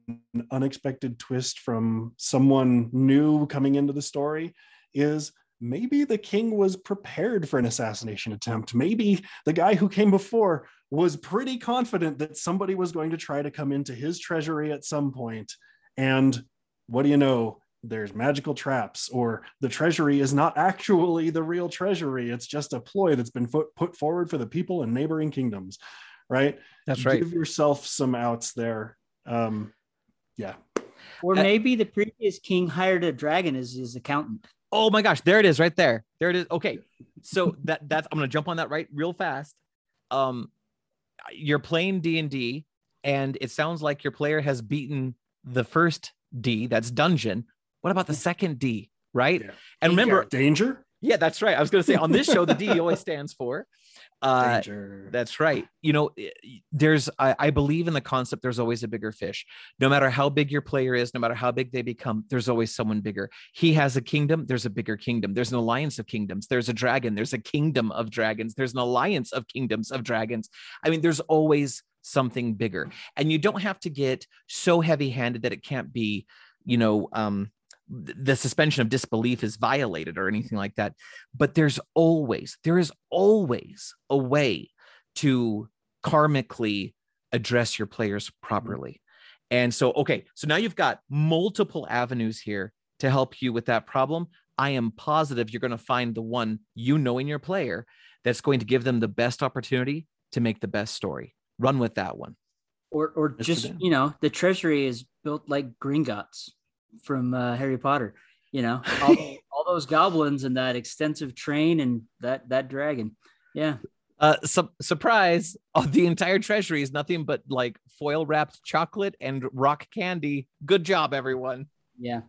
unexpected twist from someone new coming into the story is maybe the king was prepared for an assassination attempt. Maybe the guy who came before was pretty confident that somebody was going to try to come into his treasury at some point. And what do you know? There's magical traps, or the treasury is not actually the real treasury. It's just a ploy that's been put, forward for the people in neighboring kingdoms, right? That's right. Give yourself some outs there. Um, yeah. Or maybe the previous king hired a dragon as his accountant. Oh my gosh, there it is right there. There it is. Okay. So [LAUGHS] that that's I'm going to jump on that right real fast. Um you're playing D&D and it sounds like your player has beaten the first D, that's dungeon. What about the second D, right? Yeah. And remember, Danger. yeah, that's right. I was going to say on this show the D [LAUGHS] always stands for uh Danger. that's right. You know, there's, I, I believe in the concept there's always a bigger fish. No matter how big your player is, no matter how big they become, there's always someone bigger. He has a kingdom, there's a bigger kingdom. There's an alliance of kingdoms. There's a dragon, there's a kingdom of dragons. There's an alliance of kingdoms of dragons. I mean, there's always something bigger. And you don't have to get so heavy handed that it can't be, you know, um, the suspension of disbelief is violated or anything like that. But there's always there is always a way to karmically address your players properly. And so okay so now you've got multiple avenues here to help you with that problem. I am positive you're going to find the one you know in your player that's going to give them the best opportunity to make the best story. Run with that one. Or or Yes, just, you know, the treasury is built like Gringotts from uh, Harry Potter. You know, all, [LAUGHS] all those goblins and that extensive train and that that dragon. Yeah. uh su- surprise oh, [LAUGHS] the entire treasury is nothing but like foil wrapped chocolate and rock candy good job everyone Yeah.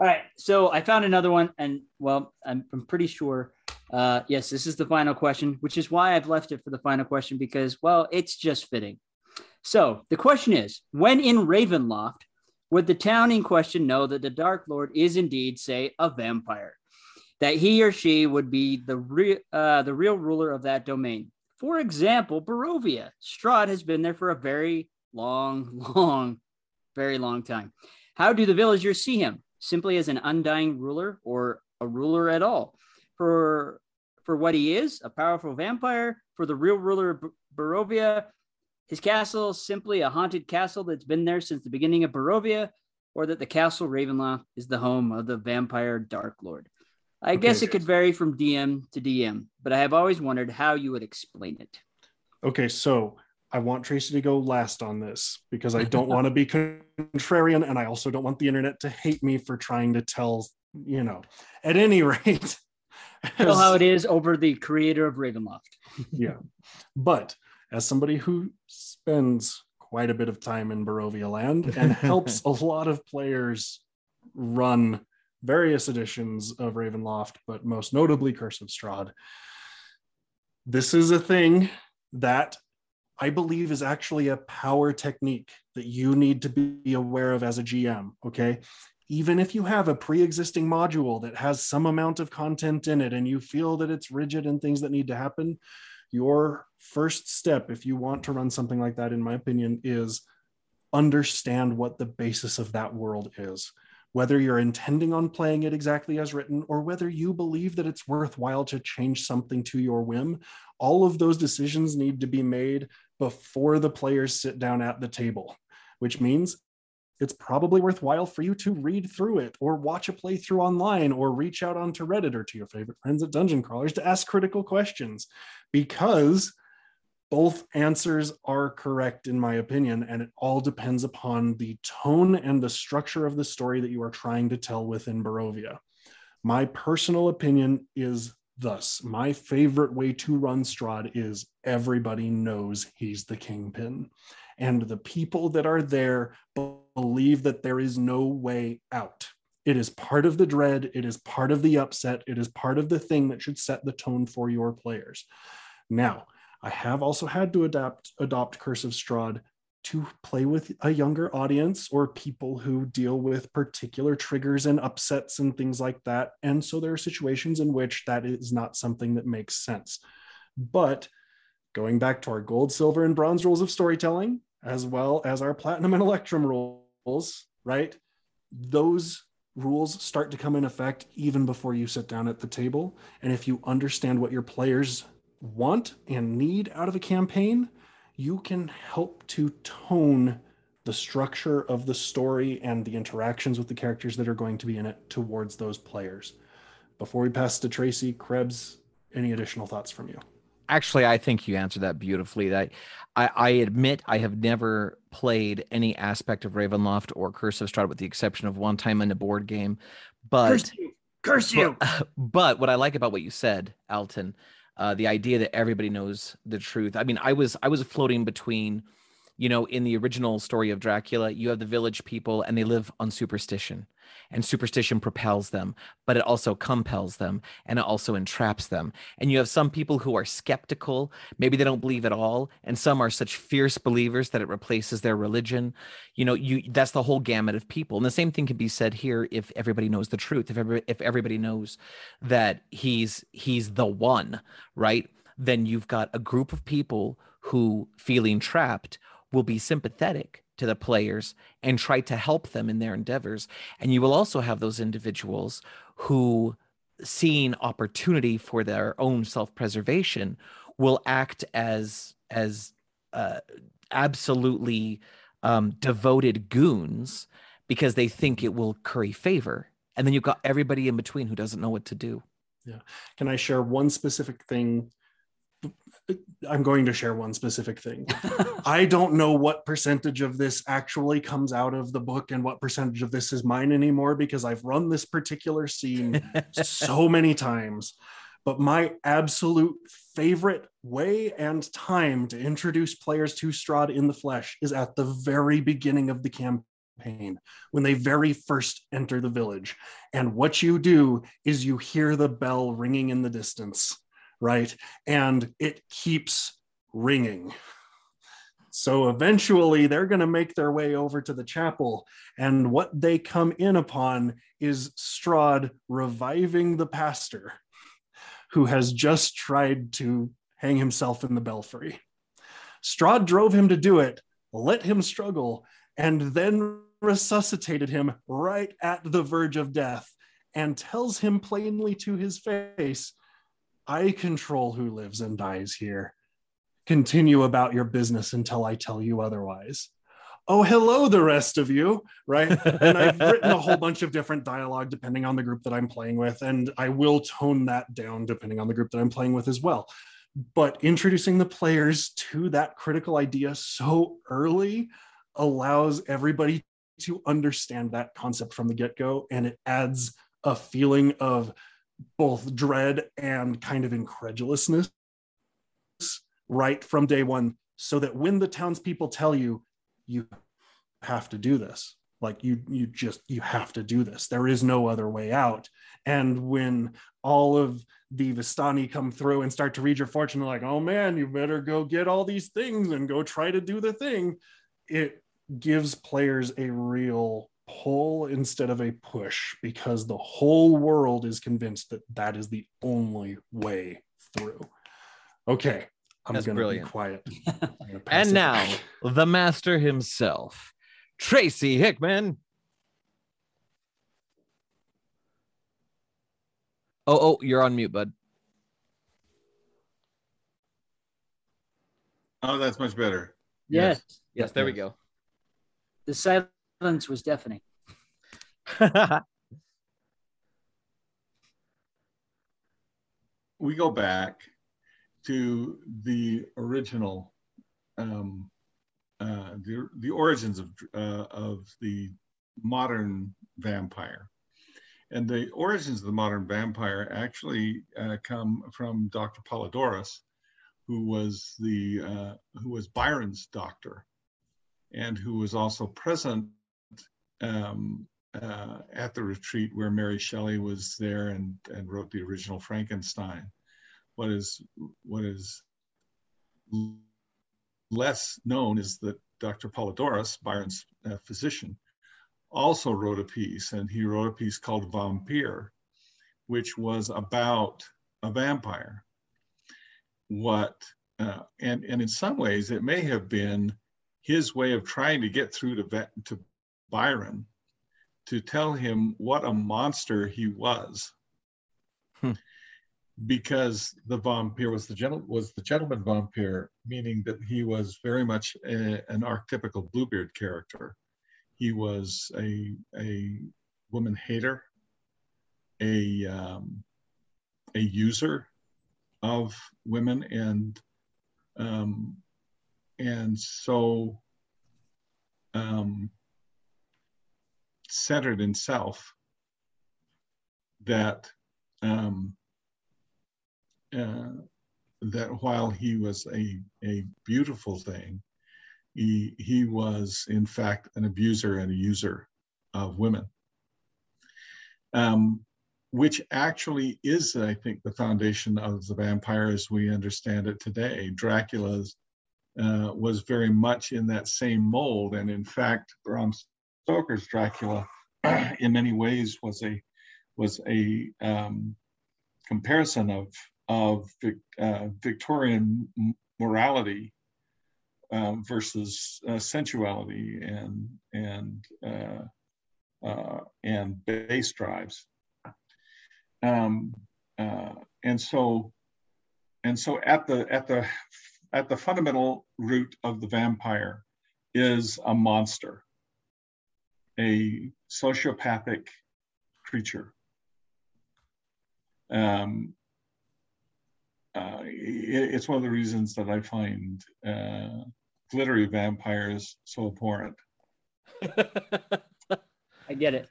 All right. So I found another one, and well, I'm, I'm pretty sure. Uh, yes, this is the final question, which is why I've left it for the final question because, well, it's just fitting. So the question is when in Ravenloft, would the town in question know that the Dark Lord is indeed, say, a vampire? That he or she would be the real, uh, the real ruler of that domain. For example, Barovia. Strahd has been there for a very long, [LAUGHS] long, very long time. How do the villagers see him? Simply as an undying ruler or a ruler at all? For for what he is, a powerful vampire, for the real ruler of Barovia, his castle is simply a haunted castle that's been there since the beginning of Barovia, or that the castle Ravenloft is the home of the vampire Dark Lord. I Okay. guess it could vary from DM to DM, but I have always wondered how you would explain it. Okay, so I want Tracy to go last on this because I don't [LAUGHS] want to be contrarian and I also don't want the internet to hate me for trying to tell, you know, at any [LAUGHS] rate. Know how it is over the creator of Ravenloft. yeah. But as somebody who spends quite a bit of time in Barovia land [LAUGHS] and helps a lot of players run various editions of Ravenloft, but most notably Curse of Strahd, this is a thing that I believe is actually a power technique that you need to be aware of as a GM. Okay. Even if you have a pre existing module that has some amount of content in it and you feel that it's rigid and things that need to happen, your first step, if you want to run something like that, in my opinion, is understand what the basis of that world is. Whether you're intending on playing it exactly as written or whether you believe that it's worthwhile to change something to your whim, all of those decisions need to be made before the players sit down at the table, which means it's probably worthwhile for you to read through it or watch a playthrough online or reach out onto Reddit or to your favorite friends at Dungeon Crawlers to ask critical questions because both answers are correct in my opinion and it all depends upon the tone and the structure of the story that you are trying to tell within Barovia. My personal opinion is thus my favorite way to run Strahd is everybody knows he's the kingpin and the people that are there believe that there is no way out. It is part of the dread, it is part of the upset, it is part of the thing that should set the tone for your players. Now, I have also had to adapt adopt Curse of Strahd to play with a younger audience or people who deal with particular triggers and upsets and things like that. And so there are situations in which that is not something that makes sense. But going back to our gold, silver, and bronze rules of storytelling, as well as our platinum and electrum rules, right? Those rules start to come in effect even before you sit down at the table. And if you understand what your players want and need out of a campaign, you can help to tone the structure of the story and the interactions with the characters that are going to be in it towards those players. Before we pass to Tracy, Krebs, any additional thoughts from you? Actually, I think you answered that beautifully. That I, I admit I have never played any aspect of Ravenloft or Curse of Strahd with the exception of one time in a board game. But Curse you! Curse you! But, [LAUGHS] but what I like about what you said, Alton, uh, the idea that everybody knows the truth. I mean, I was I was floating between, you know, in the original story of Dracula, you have the village people and they live on superstition and superstition propels them, but it also compels them and it also entraps them. And you have some people who are skeptical, maybe they don't believe at all, and some are such fierce believers that it replaces their religion. You know, you that's the whole gamut of people. And the same thing can be said here if everybody knows the truth, if every, if everybody knows that he's he's the one, right? Then you've got a group of people who feeling trapped will be sympathetic to the players and try to help them in their endeavors. And you will also have those individuals who, seeing opportunity for their own self-preservation, will act as as uh, absolutely um, devoted goons because they think it will curry favor. And then you've got everybody in between who doesn't know what to do. Yeah. Can I share one specific thing I'm going to share one specific thing. [LAUGHS] I don't know what percentage of this actually comes out of the book and what percentage of this is mine anymore because I've run this particular scene [LAUGHS] so many times. But my absolute favorite way and time to introduce players to Strahd in the flesh is at the very beginning of the campaign when they very first enter the village. And what you do is you hear the bell ringing in the distance right? And it keeps ringing. So eventually they're going to make their way over to the chapel. And what they come in upon is Strahd reviving the pastor who has just tried to hang himself in the belfry. Strahd drove him to do it, let him struggle, and then resuscitated him right at the verge of death and tells him plainly to his face I control who lives and dies here. Continue about your business until I tell you otherwise. Oh, hello, the rest of you, right? and I've [LAUGHS] written a whole bunch of different dialogue depending on the group that I'm playing with, and I will tone that down depending on the group that I'm playing with as well. But introducing the players to that critical idea so early allows everybody to understand that concept from the get go, and it adds a feeling of both dread and kind of incredulousness right from day one so that when the townspeople tell you you have to do this like you you just you have to do this. There is no other way out. And when all of the vistani come through and start to read your fortune like oh man you better go get all these things and go try to do the thing it gives players a real pull instead of a push because the whole world is convinced that that is the only way through. Okay, I'm That's going to be quiet. [LAUGHS] Gonna And now, back. the master himself, Tracy Hickman. Oh, oh, you're on mute, bud. Oh, that's much better. yes. Yes, there we go. The silence was deafening. [LAUGHS] we go back to the original, um, uh, the, the origins of, uh, of the modern vampire. And the origins of the modern vampire actually uh, come from Dr. Polydorus, who was the uh, who was Byron's doctor, and who was also present um, uh, at the retreat where Mary Shelley was there and, and wrote the original Frankenstein. What is what is less known is that Dr. Polydorus, Byron's uh, physician, also wrote a piece, and he wrote a piece called Vampire, which was about a vampire. What uh, and and in some ways it may have been his way of trying to get through to to Byron to tell him what a monster he was. Hmm. Because the vampire was the gentle was the gentleman vampire, meaning that he was very much a, an archetypical Bluebeard character. He was a a woman hater, a um, a user of women, and um, and so um, centered in self that um, uh, that while he was a, a beautiful thing, he, he was in fact an abuser and a user of women. Um, which actually is, I think, the foundation of the vampire as we understand it today. Dracula's uh, was very much in that same mold, and in fact, Bram Stoker's Dracula, [CLEARS THROAT] in many ways, was a was a um, comparison of of uh, Victorian morality uh, versus uh, sensuality and and uh, uh, and base drives. Um, uh, and so and so at the at the at the fundamental root of the vampire is a monster a sociopathic creature. Um, uh, it, it's one of the reasons that I find uh, glittery vampires so abhorrent. [LAUGHS] I get it.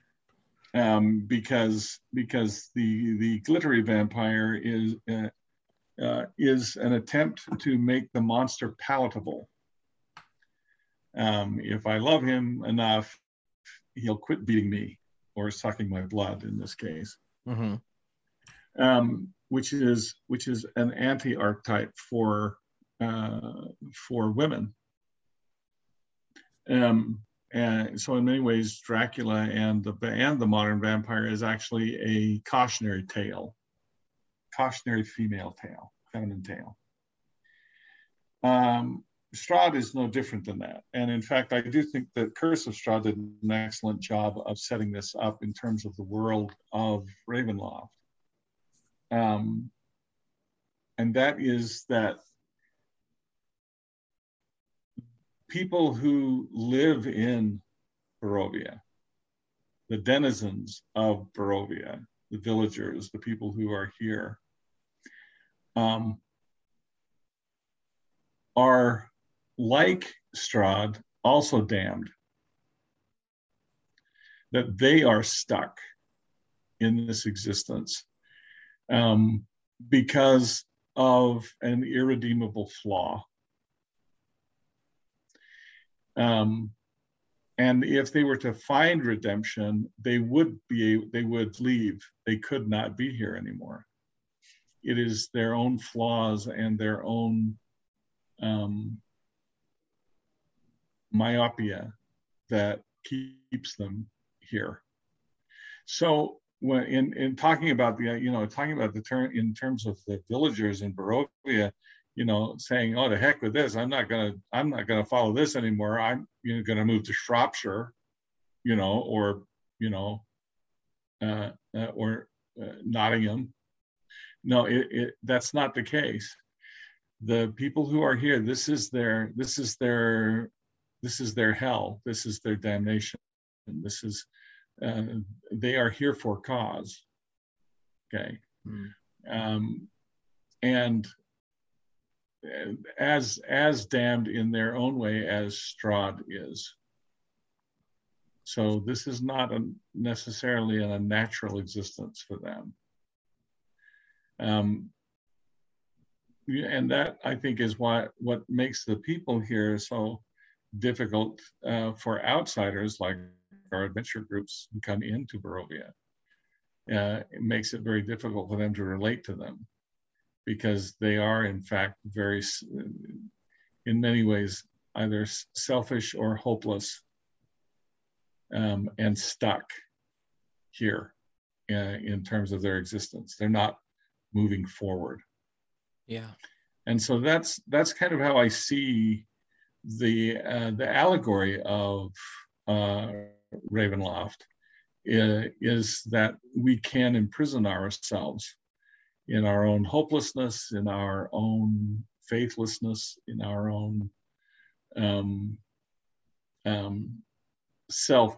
Um, because because the the glittery vampire is uh, uh, is an attempt to make the monster palatable. Um, if I love him enough, he'll quit beating me or sucking my blood in this case. Mm-hmm. Um, which is which is an anti-archetype for uh, for women. Um, and so in many ways, Dracula and the and the modern vampire is actually a cautionary tale, cautionary female tale, feminine tale. Um, Strahd is no different than that. And in fact, I do think that Curse of Strahd did an excellent job of setting this up in terms of the world of Ravenloft. Um, and that is that people who live in Barovia, the denizens of Barovia, the villagers, the people who are here, um, are like Strahd, also damned, that they are stuck in this existence um, because of an irredeemable flaw. Um, and if they were to find redemption, they would be they would leave. They could not be here anymore. It is their own flaws and their own um, myopia that keeps them here. So when in, in talking about the, you know, talking about the term in terms of the villagers in Barovia, you know, saying, oh, the heck with this, I'm not gonna, I'm not gonna follow this anymore. I'm you know, gonna move to Shropshire, you know, or, you know, uh, uh, or uh, Nottingham. No, it, it, that's not the case. The people who are here, this is their, this is their this is their hell. This is their damnation. This is, uh, they are here for cause. Okay. Mm. Um, and as as damned in their own way as Strahd is. So this is not a, necessarily a natural existence for them. Um, and that I think is why what makes the people here so difficult uh, for outsiders like our adventure groups who come into Barovia. Uh, it makes it very difficult for them to relate to them because they are, in fact, very, in many ways, either selfish or hopeless um, and stuck here uh, in terms of their existence. They're not moving forward. Yeah. And so that's that's kind of how I see the uh, the allegory of uh, Ravenloft uh, is that we can imprison ourselves in our own hopelessness, in our own faithlessness, in our own um, um, self,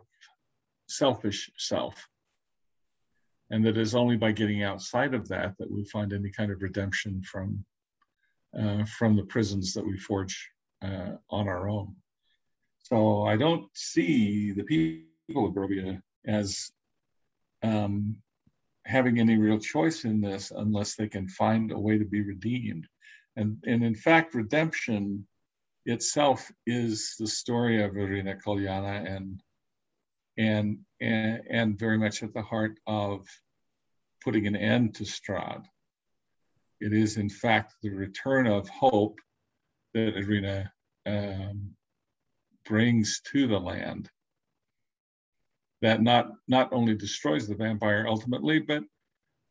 selfish self. And that is only by getting outside of that that we find any kind of redemption from uh, from the prisons that we forge uh, on our own. So I don't see the people of Barovia as um, having any real choice in this unless they can find a way to be redeemed. And, and in fact, redemption itself is the story of Ireena Kolyana and, and, and, and very much at the heart of putting an end to Strahd. It is, in fact, the return of hope that Ireena um, brings to the land that not not only destroys the vampire ultimately, but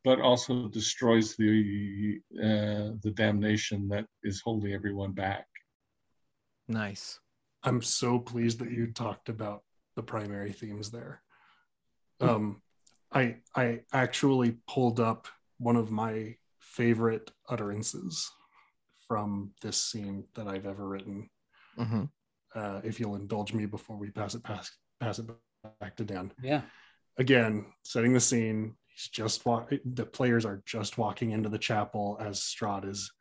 but also destroys the uh, the damnation that is holding everyone back. Nice. I'm so pleased that you talked about the primary themes there. Um, I I actually pulled up one of my favorite utterances from this scene that I've ever written. Mm-hmm. Uh, if you'll indulge me before we pass it pass pass it back to Dan. Yeah. Again, setting the scene. He's just walk. The players are just walking into the chapel as Strahd is,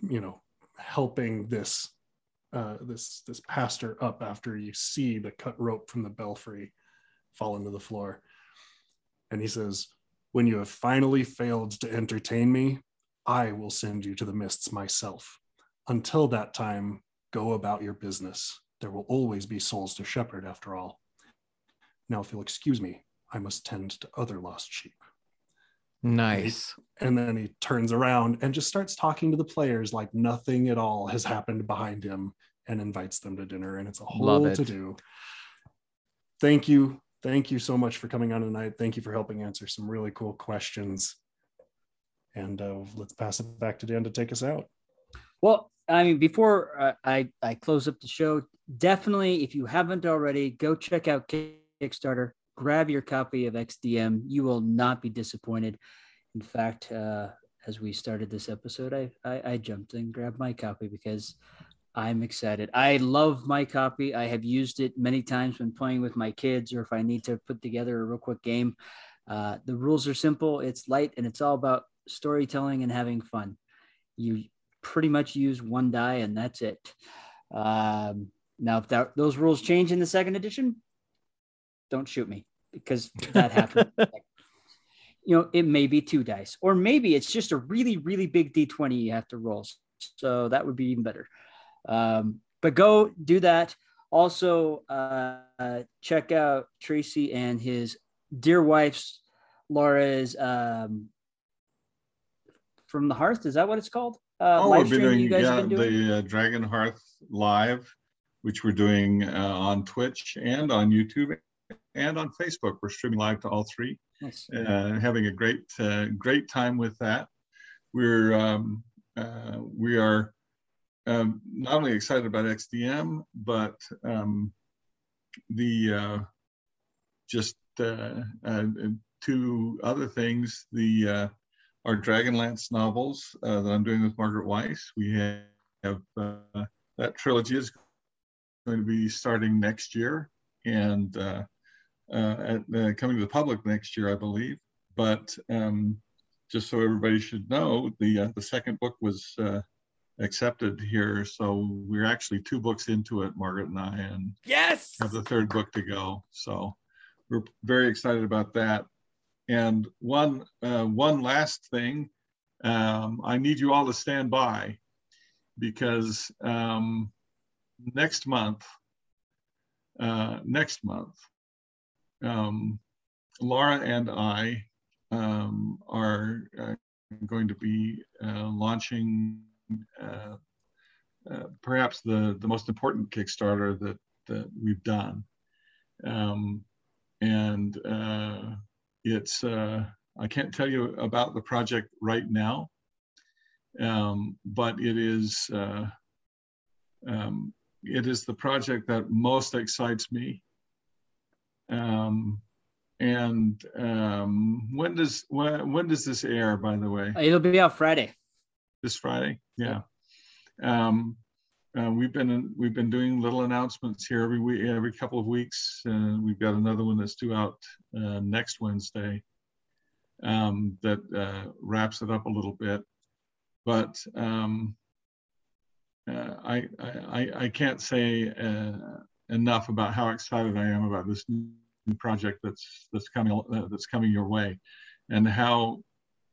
you know, helping this uh, this this pastor up after you see the cut rope from the belfry fall into the floor, and he says, "When you have finally failed to entertain me, I will send you to the mists myself. Until that time, go about your business. There will always be souls to shepherd, after all. Now, if you'll excuse me, I must tend to other lost sheep. Nice. And then he turns around and just starts talking to the players like nothing at all has happened behind him and invites them to dinner. And it's a whole it. to do. Thank you. Thank you so much for coming on tonight. Thank you for helping answer some really cool questions. And uh, let's pass it back to Dan to take us out. Well, I mean, before uh, I I close up the show, definitely if you haven't already, go check out Kickstarter. Grab your copy of XDM. You will not be disappointed. In fact, uh, as we started this episode, I, I I jumped and grabbed my copy because I'm excited. I love my copy. I have used it many times when playing with my kids, or if I need to put together a real quick game. Uh, the rules are simple. It's light, and it's all about storytelling and having fun. You pretty much use one die, and that's it. Um, now, if that, those rules change in the second edition, don't shoot me because that happened. [LAUGHS] you know, it may be two dice, or maybe it's just a really, really big d20 you have to roll. So that would be even better. Um, but go do that. Also, uh, check out Tracy and his dear wife's Laura's um, from the Hearth. Is that what it's called? Uh, oh, live we've been doing, you guys yeah, been doing. the uh, Dragon Hearth live, which we're doing uh, on Twitch and on YouTube and on Facebook. We're streaming live to all three. Nice. uh, having a great uh, great time with that. We're um, uh, we are um, not only excited about XDM, but um, the uh, just uh, uh, two other things. The uh, our Dragonlance novels uh, that I'm doing with Margaret Weis. We have, uh, that trilogy is going to be starting next year, and uh, uh, at, uh, coming to the public next year, I believe. But um, just so everybody should know, the uh, the second book was uh, accepted here, so we're actually two books into it, Margaret and I, and Yes. have the third book to go. So we're very excited about that. And one uh, one last thing, um, I need you all to stand by because um, next month, uh, next month, um, Laura and I um, are uh, going to be uh, launching uh, uh, perhaps the the most important Kickstarter that that we've done, um, and it's uh, I can't tell you about the project right now, um, but it is uh, um, it is the project that most excites me. Um, and um, when does when, when does this air? By the way, It'll be out Friday. this Friday. Yeah. Um, we've been we've been doing little announcements here every week, every couple of weeks. Uh, we've got another one that's due out uh, next Wednesday. Um, that uh, wraps it up a little bit, but um, uh, I, I I can't say uh, enough about how excited I am about this new project that's that's coming uh, that's coming your way, and how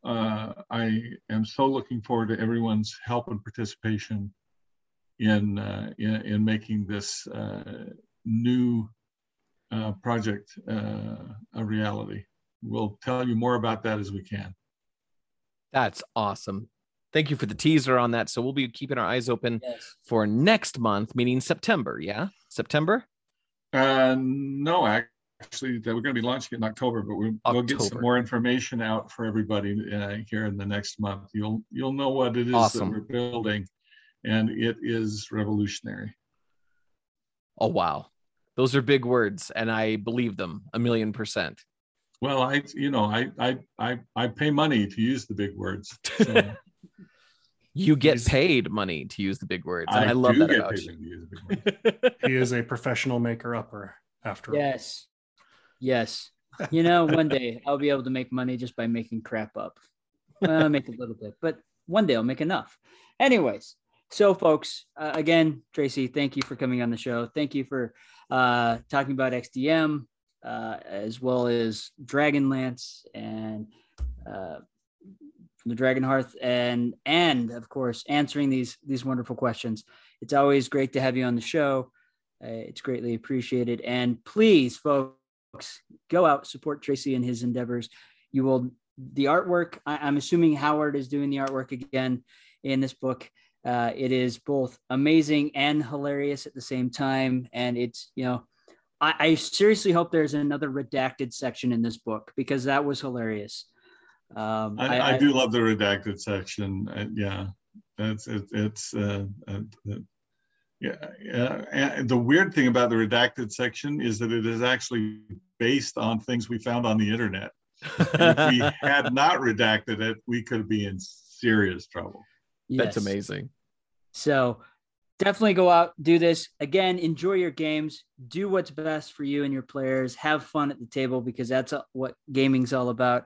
uh, I am so looking forward to everyone's help and participation in uh, in, in making this uh, new uh, project uh, a reality. We'll tell you more about that as we can. That's awesome. Thank you for the teaser on that. So we'll be keeping our eyes open Yes. for next month, meaning September. Yeah, September. Uh, no, actually, that we're going to be launching it in October, but we, we'll get some more information out for everybody uh, here in the next month. You'll you'll know what it is Awesome. that we're building, and it is revolutionary. Oh wow, those are big words, and I believe them a million percent. Well, I you know I I I, I pay money to use the big words. so [LAUGHS] You get He's- paid money to use the big words, and I, love that about you. to use the big words. [LAUGHS] He is a [LAUGHS] professional maker upper after all. Yes. Yes. You know, one day I'll be able to make money just by making crap up. Well, I'll make a little bit, but one day I'll make enough. Anyways, so folks, uh, again, Tracy, thank you for coming on the show. Thank you for uh, talking about XDM uh, as well as Dragonlance and uh, from the Dragon Hearth, and and of course answering these these wonderful questions. It's always great to have you on the show. Uh, it's greatly appreciated. And please, folks, go out support Tracy and his endeavors. You will the artwork. I, I'm assuming Howard is doing the artwork again in this book. Uh, it is both amazing and hilarious at the same time, and it's you know. I, I seriously hope there's another redacted section in this book because that was hilarious. Um, I, I, do love the redacted section. Uh, yeah, that's it, it's uh, uh, uh, yeah. yeah. And the weird thing about the redacted section is that it is actually based on things we found on the internet. If we [LAUGHS] had not redacted it, we could be in serious trouble. That's amazing. So definitely go out, do this. Again, enjoy your games, do what's best for you and your players, have fun at the table because that's what gaming's all about,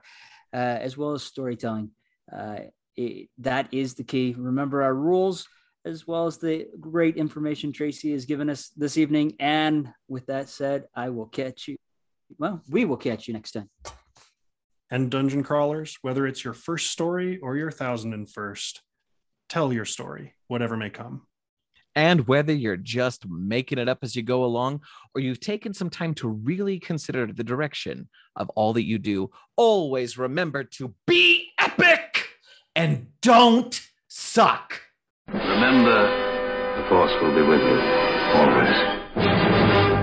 uh, as well as storytelling. Uh, it, that is the key. Remember our rules as well as the great information Tracy has given us this evening. And with that said, I will catch you. Well, we will catch you next time. And dungeon crawlers, whether it's your first story or your thousand and first, tell your story, whatever may come. And whether you're just making it up as you go along, or you've taken some time to really consider the direction of all that you do, always remember to be epic and don't suck. Remember, the Force will be with you always.